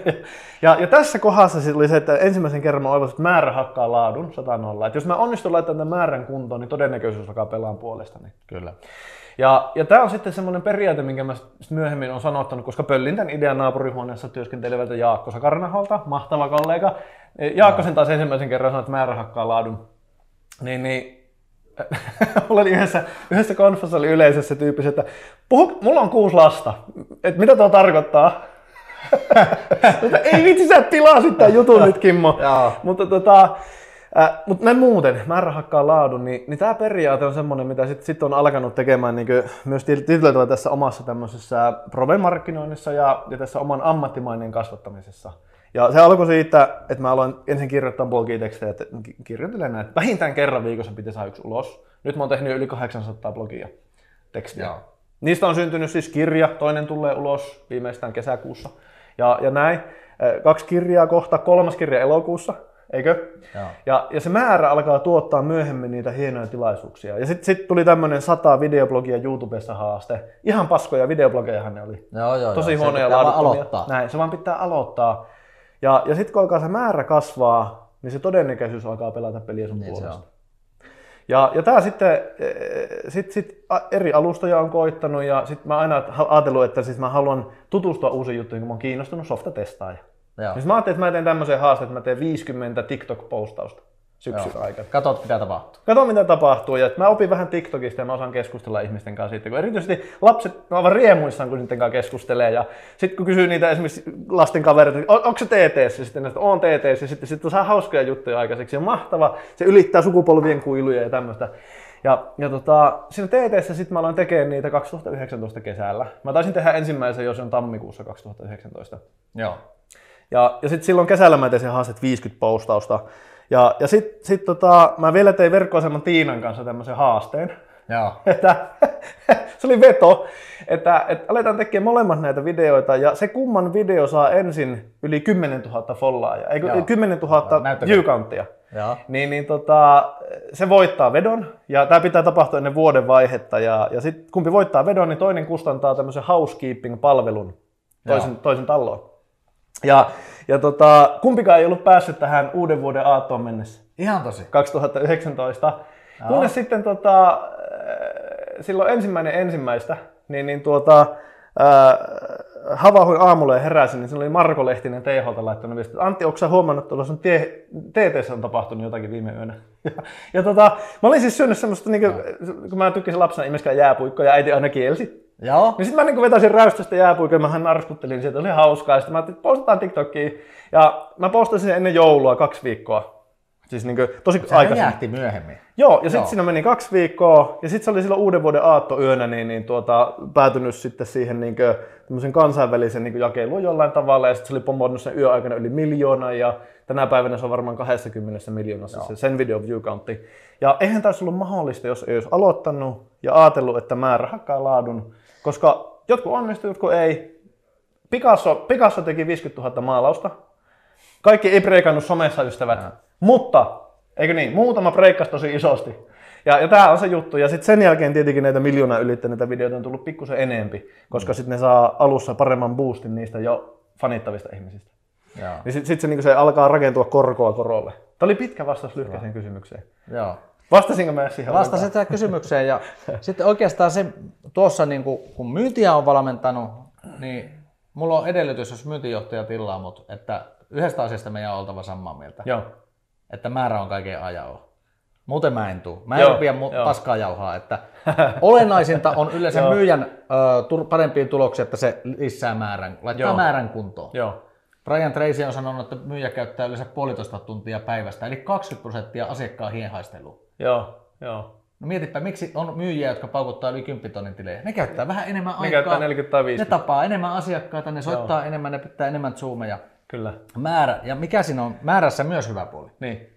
*laughs* ja, ja tässä kohdassa sit oli se, että ensimmäisen kerran mä oivasin, että määrä hakkaa laadun 100 nolla. Että jos mä onnistun laittamaan tämän määrän kuntoon, niin todennäköisyys alkaa pelaan puolestani. Kyllä. Ja, ja tämä on sitten semmoinen periaate, minkä mä myöhemmin on sanottanut, koska pöllin tämän idean naapurihuoneessa työskentelevältä Jaakko Sakarnaholta, mahtava kollega. Jaakko sen taas ensimmäisen kerran sanoi, että määrä hakkaa laadun. Niin, niin *laughs* Mulla oli yhdessä, yhdessä konfassa oli yleisössä tyyppi, että puhu, mulla on kuusi lasta. Et mitä tuo tarkoittaa? *laughs* Mutta ei vitsi, sä tilasit tämän jutun nyt, Kimmo. *laughs* Mutta tota, äh, mut näin muuten, määrä hakkaa laadun, niin, niin tämä periaate on semmoinen, mitä sitten sit on alkanut tekemään niin myös tietyllä tässä omassa tämmöisessä proven-markkinoinnissa ja, ja tässä oman ammattimainen kasvattamisessa. Ja se alkoi siitä, että mä aloin ensin kirjoittaa blogitekstejä, että ki- kirjoittelen näitä. Vähintään kerran viikossa piti saada yksi ulos. Nyt mä oon tehnyt yli 800 blogia tekstiä. Joo. Niistä on syntynyt siis kirja, toinen tulee ulos viimeistään kesäkuussa. Ja, ja näin. Kaksi kirjaa kohta, kolmas kirja elokuussa. eikö? Joo. Ja, ja se määrä alkaa tuottaa myöhemmin niitä hienoja tilaisuuksia. Ja sitten sit tuli tämmöinen 100 videoblogia YouTubessa haaste. Ihan paskoja videoblogejahan ne oli. Joo, joo, Tosi joo. Huonoja laaduttomia. aloittaa. Näin, se vaan pitää aloittaa. Ja, ja sitten kun alkaa se määrä kasvaa, niin se todennäköisyys alkaa pelata peliä sun Niin puolesta. Ja, ja tämä sitten, eh, sit, sit eri alustoja on koittanut ja sitten mä aina ajatellut, että siis mä haluan tutustua uusiin juttuihin, kun mä oon kiinnostunut softatestaaja. Joo. Niin mä ajattelin, että mä teen tämmöisen haasteen, että mä teen 50 TikTok-postausta syksyn Joo. aikana. Katot, mitä tapahtuu. Kato mitä tapahtuu ja että mä opin vähän TikTokista ja mä osaan keskustella ihmisten kanssa siitä, kun erityisesti lapset ne ovat riemuissaan, kun niiden kanssa keskustelee ja sitten kun kysyy niitä esimerkiksi lasten kavereita, "O- onko se TTS, ja sitten ne, että on TTS ja sitten, sitten saa hauskoja juttuja aikaiseksi ja mahtava, se ylittää sukupolvien kuiluja ja tämmöistä. Ja, ja tota, siinä TTS sitten mä aloin tekemään niitä 2019 kesällä. Mä taisin tehdä ensimmäisen, jos on tammikuussa 2019. Joo. Ja, ja sitten silloin kesällä mä tein sen haastet 50 postausta. Ja, ja sitten sit tota, mä vielä tein verkkoaseman Tiinan kanssa tämmöisen haasteen. Joo. *laughs* Että, *laughs* se oli veto, että, että aletaan tekemään molemmat näitä videoita ja se kumman video saa ensin yli 10 000 follaajaa, eikö Joo. 10 000 Näyttäkää. view-countia. Niin, niin tota, se voittaa vedon ja tämä pitää tapahtua ennen vuoden vaihetta ja, ja sitten kumpi voittaa vedon, niin toinen kustantaa tämmöisen housekeeping-palvelun toisen, toisen talloon. Ja, ja tota, kumpikaan ei ollut päässyt tähän uuden vuoden aattoon mennessä. Ihan tosi. 2019. Kunnes sitten tota, äh, silloin ensimmäinen ensimmäistä, niin, niin tuota, äh, havahduin aamulla ja heräsin, niin siinä oli Marko Lehtinen THlta laittanut viesti, että Antti, onko sä huomannut, että tuolla sun tie, TTssä on tapahtunut jotakin viime yönä? *laughs* Ja, ja tota, mä olin siis syönyt semmoista, niin kuin, kun mä tykkäsin lapsena ihmiskään jääpuikkoja, äiti aina kielsi. Joo. Niin sitten mä niin vetäisin räystöstä jääpuikkoja, mä hän narskuttelin sieltä, oli hauskaa. Sitten mä ajattelin, että postataan TikTokiin. Ja mä postasin sen ennen joulua kaksi viikkoa. Siis niin kuin, tosi Se aikaisin. räjähti myöhemmin. Joo, ja sitten siinä meni kaksi viikkoa, ja sitten se oli silloin uuden vuoden aattoyönä niin, niin tuota, päätynyt sitten siihen niin kuin, kansainvälisen niin jakeluun jollain tavalla, ja sitten se oli pomonnut sen yöaikana yli miljoona, ja tänä päivänä se on varmaan 20 miljoonassa se, sen video view countti. Ja eihän tässä ollut mahdollista, jos ei olisi aloittanut ja ajatellut, että määrä hakkaa laadun, koska jotkut onnistu, jotkut ei. Picasso, Picasso teki 50 000 maalausta, kaikki ei breikannut somessa ystävät, mutta eikö niin, muutama breikkasi tosi isosti. Ja, ja tämä on se juttu. Ja sitten sen jälkeen tietenkin näitä miljoonaa ylittäneitä videoita on tullut pikkusen enempi, koska sitten ne saa alussa paremman boostin niistä jo fanittavista ihmisistä. Joo. Niin sitten sit se, niin se alkaa rakentua korkoa korolle. Tämä oli pitkä vastaus lyhkäiseen kysymykseen. Joo. Vastasinko mä siihen? Vastasit tähän kysymykseen ja *laughs* sitten oikeastaan se tuossa niin kuin, kun myyntiä on valmentanut, niin mulla on edellytys, jos myyntijohtaja tilaa mut, että yhdestä asiasta meidän on oltava samaa mieltä. Joo. Että määrä on kaiken ajao. Muuten mä en tuu. Mä en Joo, rupia mu- paskaa jauhaa. Että *laughs* olennaisinta on yleensä myyjän ö, parempiin tuloksiin, että se lisää määrän, laittaa Joo. määrän kuntoon. Joo. Brian Tracy on sanonut, että myyjä käyttää yleensä puolitoista tuntia päivästä, eli 20 prosenttia asiakkaan hienhaisteluun. Joo. Joo. No mietipä, miksi on myyjiä, jotka paukuttaa yli 10 tonnin tilejä. Ne käyttää vähän enemmän Ne aikaa. käyttää 40 tai ne 50. tapaa enemmän asiakkaita, ne soittaa enemmän, ne pitää enemmän zoomeja. Kyllä. Määrä, ja mikä siinä on määrässä myös hyvä puoli? Niin.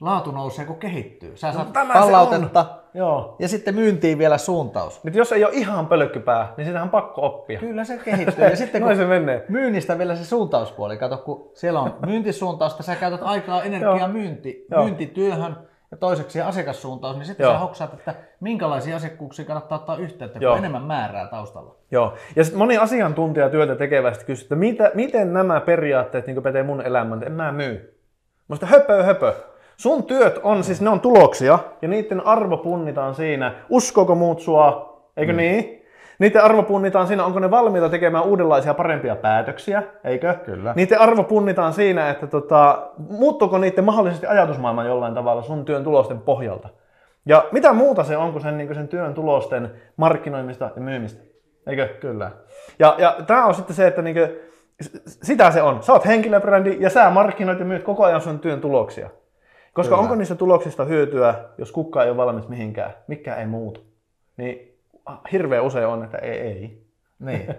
Laatu nousee, kun kehittyy. Sä saat tämä se palautetta Joo. ja sitten myyntiin vielä suuntaus. Nyt jos ei ole ihan pölkkypää, niin sitä on pakko oppia. Kyllä se kehittyy. Ja sitten *laughs* kun se menee. myynnistä vielä se suuntauspuoli. Kato, kun siellä on myyntisuuntausta, sä käytät aikaa, *laughs* energiaa myynti, Joo. myyntityöhön ja toiseksi asiakassuuntaus, niin sitten Joo. sä hoksaat, että minkälaisia asiakkuuksia kannattaa ottaa yhteyttä, kun Joo. enemmän määrää taustalla. Joo. Ja sitten moni asiantuntija työtä tekevästi kysyy, että mitä, miten nämä periaatteet niin pätee mun elämään, en mä myy. Musta höpö höpö. Sun työt on siis, ne on tuloksia ja niiden arvo punnitaan siinä, uskooko muut sua, eikö mm. niin? Niiden arvo punnitaan siinä, onko ne valmiita tekemään uudenlaisia parempia päätöksiä, eikö? Kyllä. Niiden arvo punnitaan siinä, että tota, muuttuuko niiden mahdollisesti ajatusmaailma jollain tavalla sun työn tulosten pohjalta. Ja mitä muuta se on kuin sen, niin sen työn tulosten markkinoimista ja myymistä, eikö? Kyllä. Ja, ja tämä on sitten se, että niinku, s- sitä se on. Sä oot henkilöbrändi ja sä markkinoit ja myyt koko ajan sun työn tuloksia. Koska Kyllä. onko niistä tuloksista hyötyä, jos kukaan ei ole valmis mihinkään, mikä ei muutu. Niin hirveän usein on, että ei, ei. Niin.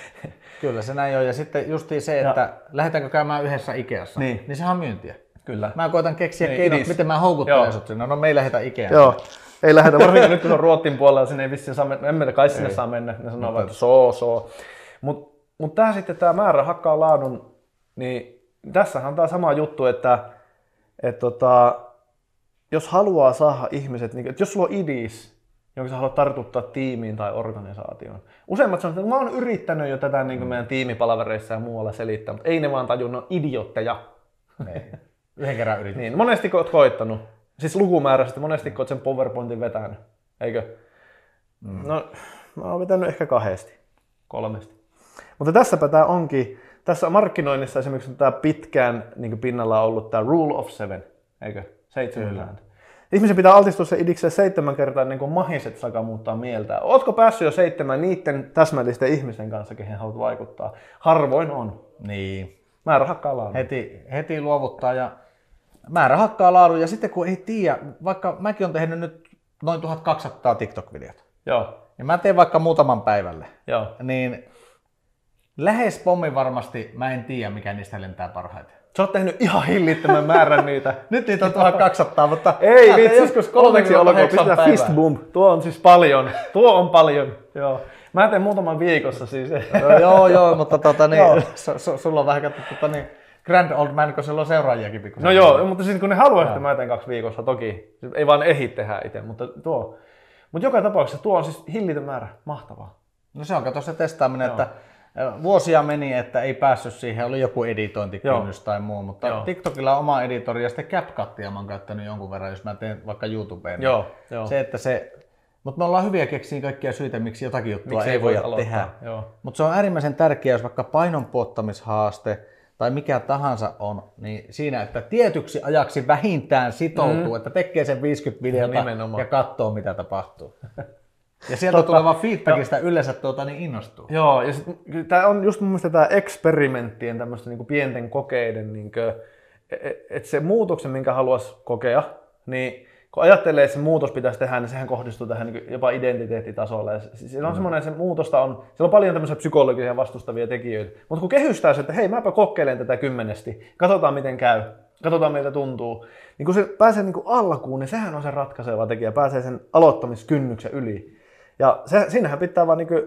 *laughs* Kyllä se näin on. Ja sitten justiin se, että lähdetäänkö käymään yhdessä Ikeassa, Niin. niin sehän on myyntiä. Kyllä. Mä koitan keksiä Niin, keinot, miten mä houkuttelen sut sinne. No me ei lähdetä Ikeaan. Joo, ei lähdetä, varsinkin *laughs* nyt kun on Ruotsin puolella, sinne ei vissiin saa mennä, emme kai sinne saa mennä, ne sanoo vaan, että soo, soo. Mutta mut tää sitten, tämä määrä hakkaa laadun, niin tässähän on tämä sama juttu, että että tota, jos haluaa saada ihmiset, niin, että jos sulla on idis, jonka sä haluat tartuttaa tiimiin tai organisaatioon. Useimmat sanoo, että mä oon yrittänyt jo tätä niin meidän tiimipalvereissa ja muualla selittää, mutta ei ne vaan tajua, ne on idiotteja. Niin. Yhden kerran yritin. Niin, monesti oot koittanut? Siis lukumääräisesti, monesti oot sen PowerPointin vetänyt, eikö? Mm. No, mä oon vetänyt ehkä kahdesti, kolmesti. Mutta tässäpä tämä onkin, tässä markkinoinnissa esimerkiksi on tämä pitkään niin pinnalla ollut tämä rule of seven, eikö? Seitsemän sääntö. Ihmisen pitää altistua se idikseen seitsemän kertaa niin kuin mahiset saka muuttaa mieltä. Ootko päässyt jo seitsemän niiden täsmällisten ihmisten kanssa, kehen haluat vaikuttaa? Harvoin on. Niin. Määrä hakkaa laadun. Heti, heti luovuttaa ja määrä hakkaa laadun. Ja sitten kun ei tiedä, vaikka mäkin olen tehnyt nyt noin 1200 TikTok-videota. Joo. Ja mä teen vaikka muutaman päivälle. Joo. Niin lähes pommi varmasti mä en tiedä, mikä niistä lentää parhaiten. Sä oot tehnyt ihan hillittömän määrän niitä. *laughs* Nyt niitä on 1200, mutta Ei vitsi, joskus kolmeksi olkoon, 3-8 pistää fist bump. Tuo on siis paljon. *laughs* Tuo on paljon. Joo. Mä teen muutaman viikossa siis. No, *laughs* joo, joo, mutta tota, Joo. niin, su, su, sulla on vähän katsottu tota, niin, Grand Old Man, kun sillä on seuraajiakin pikkusen. No joo, mutta siis kun ne haluaa, että mä teen kaksi viikossa, toki. Ei vaan ehdi tehdä itse, mutta tuo. Mutta joka tapauksessa tuo on siis hillitön määrä. Mahtavaa. No se on kato se testaaminen, että ö, vuosia meni, että ei päässyt siihen, oli joku editointikynnys Joo. tai muu, mutta Joo. TikTokilla on oma editori ja sitten CapCutia mä oon käyttänyt jonkun verran, jos mä teen vaikka YouTubeen. niin Joo, joo. Se, että se, mutta me ollaan hyviä keksiä kaikkia syitä, miksi jotakin juttua Miksi ei, voi aloittaa, tehdä. Mutta se on äärimmäisen tärkeää, jos vaikka painonpuottamishaaste tai mikä tahansa on, niin siinä, että tietyksi ajaksi vähintään sitoutuu, mm. että tekee sen 50 videota nimenomaan. ja katsoo, mitä tapahtuu. *laughs* Ja sieltä tuleva feedbackista yleensä tuota, niin innostuu. Joo, ja tämä on just mun mielestä tämä eksperimenttien tämmöistä niinku pienten kokeiden, niinku, että se muutoksen, minkä haluaisi kokea, niin kun ajattelee, että se muutos pitäisi tehdä, niin sehän kohdistuu tähän niin jopa identiteettitasolle. Ja se- Siinä on semmoinen, se muutosta on, siellä on paljon tämmöisiä psykologisia vastustavia tekijöitä. Mutta kun kehystää se, että hei, mäpä kokeilen tätä kymmenesti, katsotaan miten käy, katsotaan miltä tuntuu. Niin kun se pääsee niin kuin alkuun, niin sehän on se ratkaiseva tekijä, pääsee sen aloittamiskynnyksen yli. Ja se, siinähän pitää vaan niin kuin,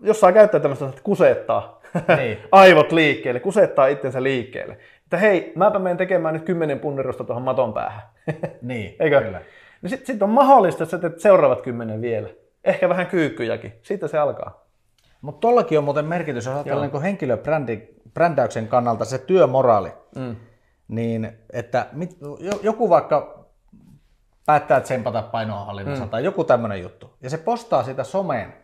jos saa käyttää tämmöistä, että kusettaa Niin. *laughs* aivot liikkeelle, kusettaa itsensä liikkeelle. Että hei, mäpä menen tekemään nyt kymmenen punnerusta tuohon maton päähän. *laughs* Niin, Eikö? kyllä. Niin sitten sit on mahdollista, että sä teet seuraavat kymmenen vielä. Ehkä vähän kyykkyjäkin. Siitä se alkaa. Mutta tollakin on muuten merkitys, jos ajatellaan niin henkilöbrändäyksen kannalta se työmoraali. Mm. Niin, että mit, jo- joku vaikka päättää tsempata painohallinnassa mm. tai joku tämmöinen juttu. Ja se postaa sitä someen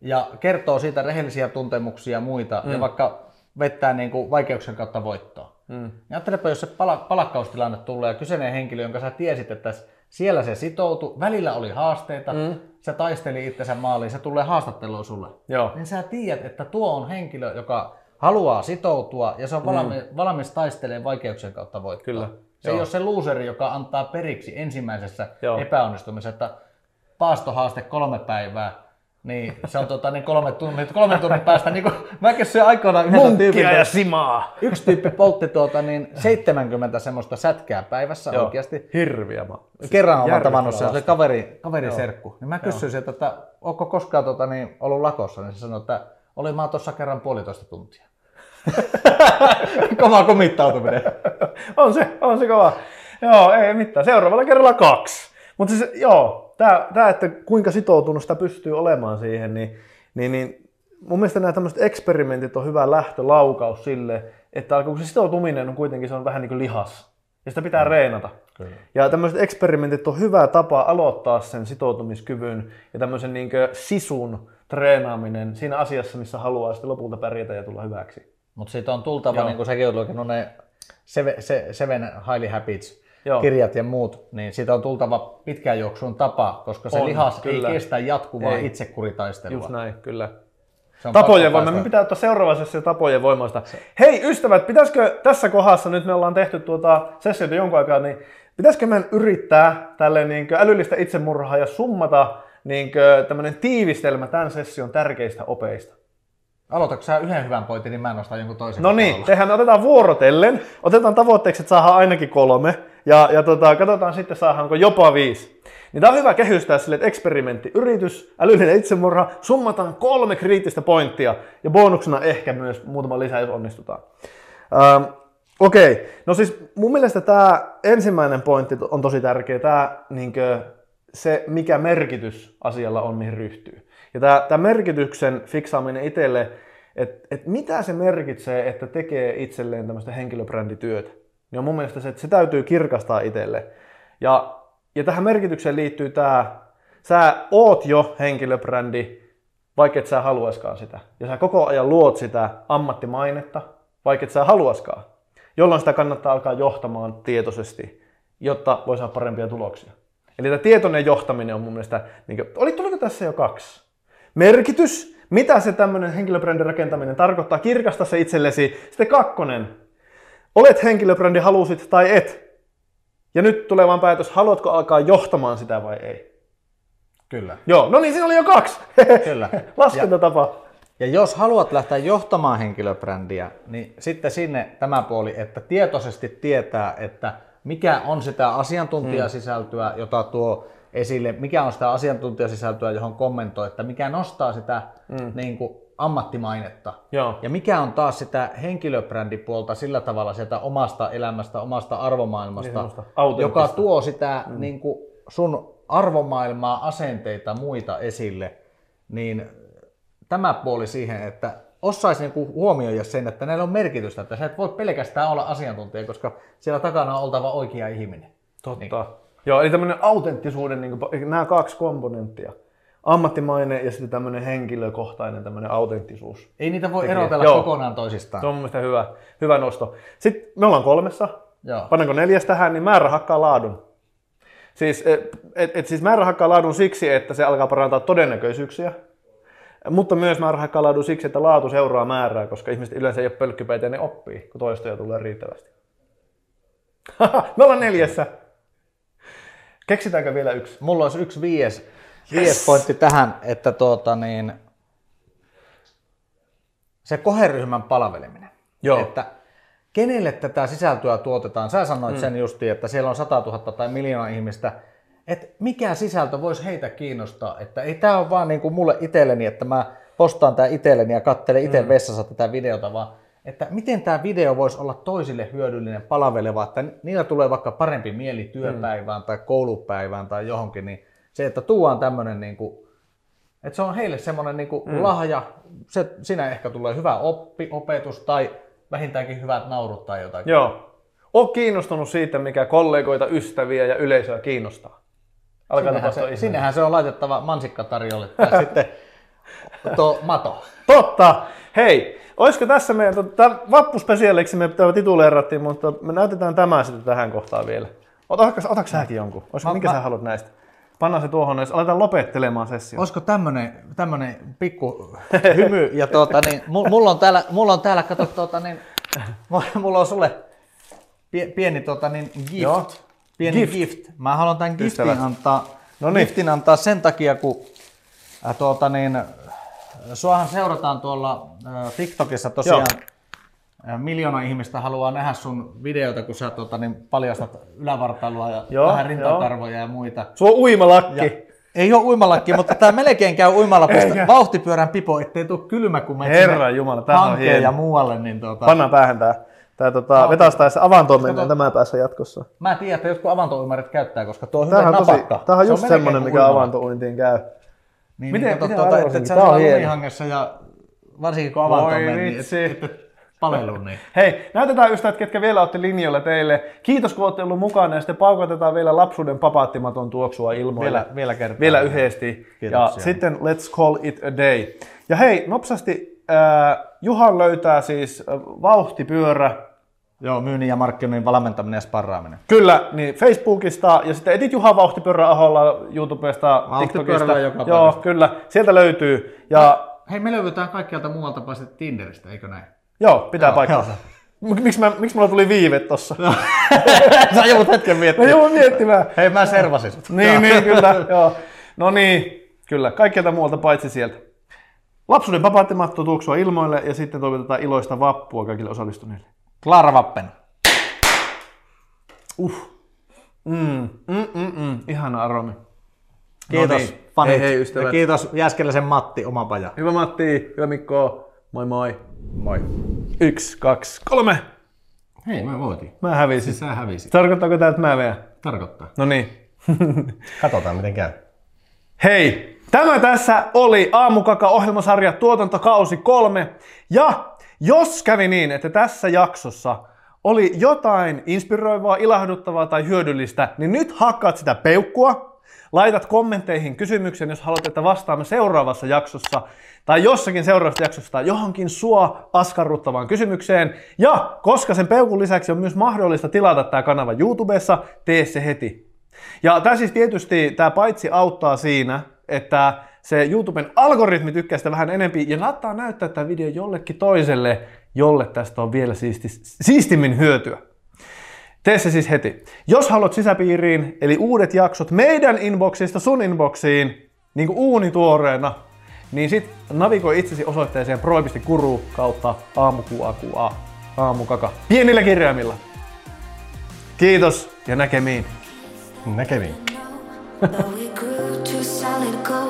ja kertoo siitä rehellisiä tuntemuksia ja muita mm. ja vaikka vettää niin kuin vaikeuksien kautta voittoa. Mm. Niin ajattelepa, jos se pala- palakkaustilanne tulee ja kyseinen henkilö, jonka sä tiesit, että siellä se sitoutui, välillä oli haasteita, mm. se taisteli itsensä maaliin, se tulee haastatteluun sulle. Joo. Niin sä tiedät, että tuo on henkilö, joka haluaa sitoutua ja se on valmi, mm. valmis taistelemaan vaikeuksien kautta voittoa. Kyllä. Se Joo. ei ole se loseri, joka antaa periksi ensimmäisessä Joo. epäonnistumisessa, että paastohaaste kolme päivää, niin se on tota, niin kolme tunnin, kolmen tunnin päästä, niin kuin mä kysyin aikoinaan tyypiltä, ja simaa. yksi tyyppi poltti tuota, niin 70 semmoista sätkää päivässä Joo. oikeasti. Hirviä. ma- Kerran olen tavannut sen, se oli lasta. kaveri, kaveri serkku. Niin mä kysyin sieltä, että onko koskaan tota, niin, ollut lakossa, niin se sanoi, että oli mä tuossa kerran puolitoista tuntia. *laughs* Kova komittautuminen. on se, on se kova. Joo, ei mitään. Seuraavalla kerralla kaksi. Mutta siis, joo, tämä, että kuinka sitoutunut sitä pystyy olemaan siihen, niin, niin, niin mun mielestä nämä tämmöiset eksperimentit on hyvä lähtölaukaus sille, että kun se sitoutuminen on kuitenkin se on vähän niin kuin lihas. Ja sitä pitää reenata. Kyllä. Ja tämmöiset eksperimentit on hyvä tapa aloittaa sen sitoutumiskyvyn ja tämmöisen niin sisun treenaaminen siinä asiassa, missä haluaa sitten lopulta pärjätä ja tulla hyväksi. Mutta siitä on tultava, niin kuin säkin olet lukenut ne Seven, se, Seven Highly Habits Joo. kirjat ja muut, niin siitä on tultava pitkään juoksuun tapa, koska se On, lihas kyllä. ei kestä jatkuvaa Ei. itsekuritaistelua. Just näin, kyllä. Tapojen voima. Me pitää ottaa seuraava sessio tapojen voimasta. Hei ystävät, pitäisikö tässä kohdassa, nyt me ollaan tehty tuota sessioita jonkun aikaa, niin pitäisikö meidän yrittää tälle niin älyllistä itsemurhaa ja summata niin tämmöinen tiivistelmä tämän session tärkeistä opeista? Aloitatko sä yhden hyvän pointin, niin mä nostan jonkun toisen. No niin, tehdään, otetaan vuorotellen. Otetaan tavoitteeksi, että saadaan ainakin kolme. Ja, ja tota, katsotaan sitten, saadaanko jopa viisi. Niin tämä on hyvä kehystää sille, että eksperimentti, yritys, älyllinen itsemurha, summataan kolme kriittistä pointtia. Ja bonuksena ehkä myös muutama lisä, jos onnistutaan. Ähm, Okei, no siis mun mielestä tämä ensimmäinen pointti on tosi tärkeä, tämä niinkö, se mikä merkitys asialla on, mihin ryhtyy. Ja tämä, tämä merkityksen fiksaaminen itselle, että et mitä se merkitsee, että tekee itselleen tämmöistä henkilöbrändityötä, niin on mun mielestä se, että se täytyy kirkastaa itselle. Ja, ja tähän merkitykseen liittyy tämä, sä oot jo henkilöbrändi, vaikka et sä haluaskaan sitä. Ja sä koko ajan luot sitä ammattimainetta, vaikka et sä haluaskaan. Jolloin sitä kannattaa alkaa johtamaan tietoisesti, jotta voi saada parempia tuloksia. Eli tämä tietoinen johtaminen on mun mielestä, niin kuin, oli, tuliko tässä jo kaksi? Merkitys, mitä se tämmöinen henkilöbrändin rakentaminen tarkoittaa, kirkasta se itsellesi. Sitten kakkonen, olet henkilöbrändi, halusit tai et. Ja nyt tulee vaan päätös, haluatko alkaa johtamaan sitä vai ei. Kyllä. Joo, no niin, siinä oli jo kaksi. *laughs* Kyllä. Laskentatapa. Ja jos haluat lähteä johtamaan henkilöbrändiä, niin sitten sinne tämä puoli, että tietoisesti tietää, että mikä on sitä asiantuntijasisältöä, jota tuo esille, mikä on sitä asiantuntijasisältöä, johon kommentoi, että mikä nostaa sitä mm. niin kuin, ammattimainetta. Joo. Ja mikä on taas sitä henkilöbrändipuolta sillä tavalla sieltä omasta elämästä, omasta arvomaailmasta, autenttista. joka tuo sitä mm. niin kuin sun arvomaailmaa, asenteita, muita esille, niin tämä puoli siihen, että osaisi niin huomioida sen, että näillä on merkitystä, että sä et voi pelkästään olla asiantuntija, koska siellä takana on oltava oikea ihminen. Totta. Niin. Joo, eli tämmöinen autenttisuuden, niin kuin, nämä kaksi komponenttia. Ammattimainen ja sitten tämmöinen henkilökohtainen tämmöinen autenttisuus. Ei niitä voi Tekee. erotella Joo. kokonaan toisistaan. Se on mun mielestä hyvä, hyvä nosto. Sitten me ollaan kolmessa. Joo. Pannaanko neljäs tähän, niin määrä hakkaa laadun. Siis, et, et, et siis määrä hakkaa laadun siksi, että se alkaa parantaa todennäköisyyksiä. Mutta myös määrä hakkaa laadun siksi, että laatu seuraa määrää, koska ihmiset yleensä ei ole pölkkypäitä ja ne oppii, kun toistoja tulee riittävästi. *laughs* me ollaan neljässä. Keksitäänkö vielä yksi? Mulla olisi yksi viies, viies pointti tähän, että tuota niin, se koheryhmän palveleminen. Joo. Että kenelle tätä sisältöä tuotetaan? Sä sanoit mm. sen justiin, että siellä on 100 000 tai miljoona ihmistä. Että mikä sisältö voisi heitä kiinnostaa? Että ei tämä ole vaan niin kuin mulle itselleni, että mä postaan tämä itselleni ja katselen itse mm. vessassa tätä videota, vaan että miten tämä video voisi olla toisille hyödyllinen, palveleva, että niillä tulee vaikka parempi mieli työpäivään mm. tai koulupäivään tai johonkin, niin se, että tuodaan tämmöinen niin kuin, että se on heille semmoinen niin kuin mm. lahja, se, siinä ehkä tulee hyvä oppi, opetus tai vähintäänkin hyvät naurut tai jotain. Joo. Oon kiinnostunut siitä, mikä kollegoita, ystäviä ja yleisöä kiinnostaa. Alkaa Sinnehän se, sinnehän se on laitettava mansikkatarjolle tai sitten *laughs* tuo mato. Totta! Hei, olisiko tässä meidän, tämä vappuspesiaaliksi me tämä tituleerattiin, mutta me näytetään tämä sitten tähän kohtaan vielä. Otatko, otatko säkin jonkun? Olisiko, Mä- minkä mä- sä haluat näistä? Pannaan se tuohon, jos aletaan lopettelemaan sessio. Olisiko tämmönen, tämmönen pikku *laughs* hymy ja tuota, niin, mu- mulla on täällä, mulla on täällä kato, tuota, niin, mu- mulla on sulle pie- pieni tuota, niin, gift. Joo. Pieni Gift. gift. Mä haluan tämän giftin Ystävät. antaa, No niin. giftin antaa sen takia, kun äh, tuota, niin, suahan seurataan tuolla TikTokissa tosiaan. Äh, Miljoona ihmistä haluaa nähdä sun videota, kun sä tuota, niin paljastat ylävartaloa ja Joo, vähän rintakarvoja ja muita. Sulla on uimalakki. Ja, ei ole uimalakki, mutta tämä melkein käy uimalapusta vauhtipyörän pipo, ettei tule kylmä, kun menet sinne Jumala, tämähän on hieno. ja muualle. Niin tuota, Pannaan päähän tää. Tää tota, vetastaessa avantoon mennään tämän päässä jatkossa. Mä tiedän, että jotkut avantouimarit käyttää, koska tuo on hyvä on, tosi, napakka. tämähän on Se just kuin mikä avantouintiin käy. Niin, Miten- kato, miten tuota, että et sä lumihangessa ja varsinkin kun avanto Voi meni, vitsi. et, et, palelu, niin. *laughs* Hei, näytetään ystävät, ketkä vielä olette linjoilla teille. Kiitos, kun olette ollut mukana ja sitten paukatetaan vielä lapsuuden papaattimaton tuoksua ilmoille. Vielä, vielä kertaa. vielä yhdesti. Ja Kiitoksia. sitten let's call it a day. Ja hei, nopsasti, äh, Juhan löytää siis äh, vauhtipyörä. Joo, myynnin ja markkinoinnin valmentaminen ja sparraaminen. Kyllä, niin Facebookista ja sitten etit Juhan Vauhtipyörä Aholla YouTubesta, TikTokista. joka Joo, paikasta. kyllä, sieltä löytyy. Ja Hei, me löydetään kaikkialta muualta paitsi Tinderistä, eikö näin? joo, pitää Joo, paikkansa. Miksi, mä, miksi mulla tuli viive tossa? *laughs* Sä joudut hetken Mä miettimään. joudun miettimään. Hei, mä servasin sut. Niin, niin, kyllä. *laughs* Joo. No niin, kyllä. Kaikkialta muualta paitsi sieltä. Lapsuuden papaattimatto tuoksua ilmoille ja sitten toivotetaan iloista vappua kaikille osallistuneille. Klara Vappen. Mm, mm, mm, mm. Ihana aromi. Kiitos No niin. fanit. Hei, hei, ystävät. Ja kiitos Jäskeläisen Matti, oma paja. Hyvä Matti, hyvä Mikko. Moi moi. Moi. Yksi, kaksi, kolme. Hei, mä voitin. Mä hävisin. Siis sä hävisit. Tarkoittaako tää, että mä veän? Tarkoittaa. No niin. *laughs* Katsotaan miten käy. Hei, tämä tässä oli Aamukaka-ohjelmasarja tuotantokausi kolme. Ja jos kävi niin, että tässä jaksossa oli jotain inspiroivaa, ilahduttavaa tai hyödyllistä, niin nyt hakkaat sitä peukkua, laitat kommentteihin kysymyksen, jos haluat, että vastaamme seuraavassa jaksossa tai jossakin seuraavassa jaksossa johonkin sua askarruttavaan kysymykseen. Ja koska sen peukun lisäksi on myös mahdollista tilata tämä kanava YouTubessa, tee se heti. Ja tämä siis tietysti, tämä paitsi auttaa siinä, että se YouTuben algoritmi tykkää sitä vähän enempi ja saattaa näyttää tämä video jollekin toiselle, jolle tästä on vielä siisti, siistimmin hyötyä. Tee se siis heti. Jos haluat sisäpiiriin, eli uudet jaksot meidän inboxista sun inboxiin, niin kuin uunituoreena, niin sit navigoi itsesi osoitteeseen pro.kuru kautta aamukuakua, aamukaka, pienillä kirjaimilla. Kiitos ja näkemiin. Näkemiin. *laughs* Though we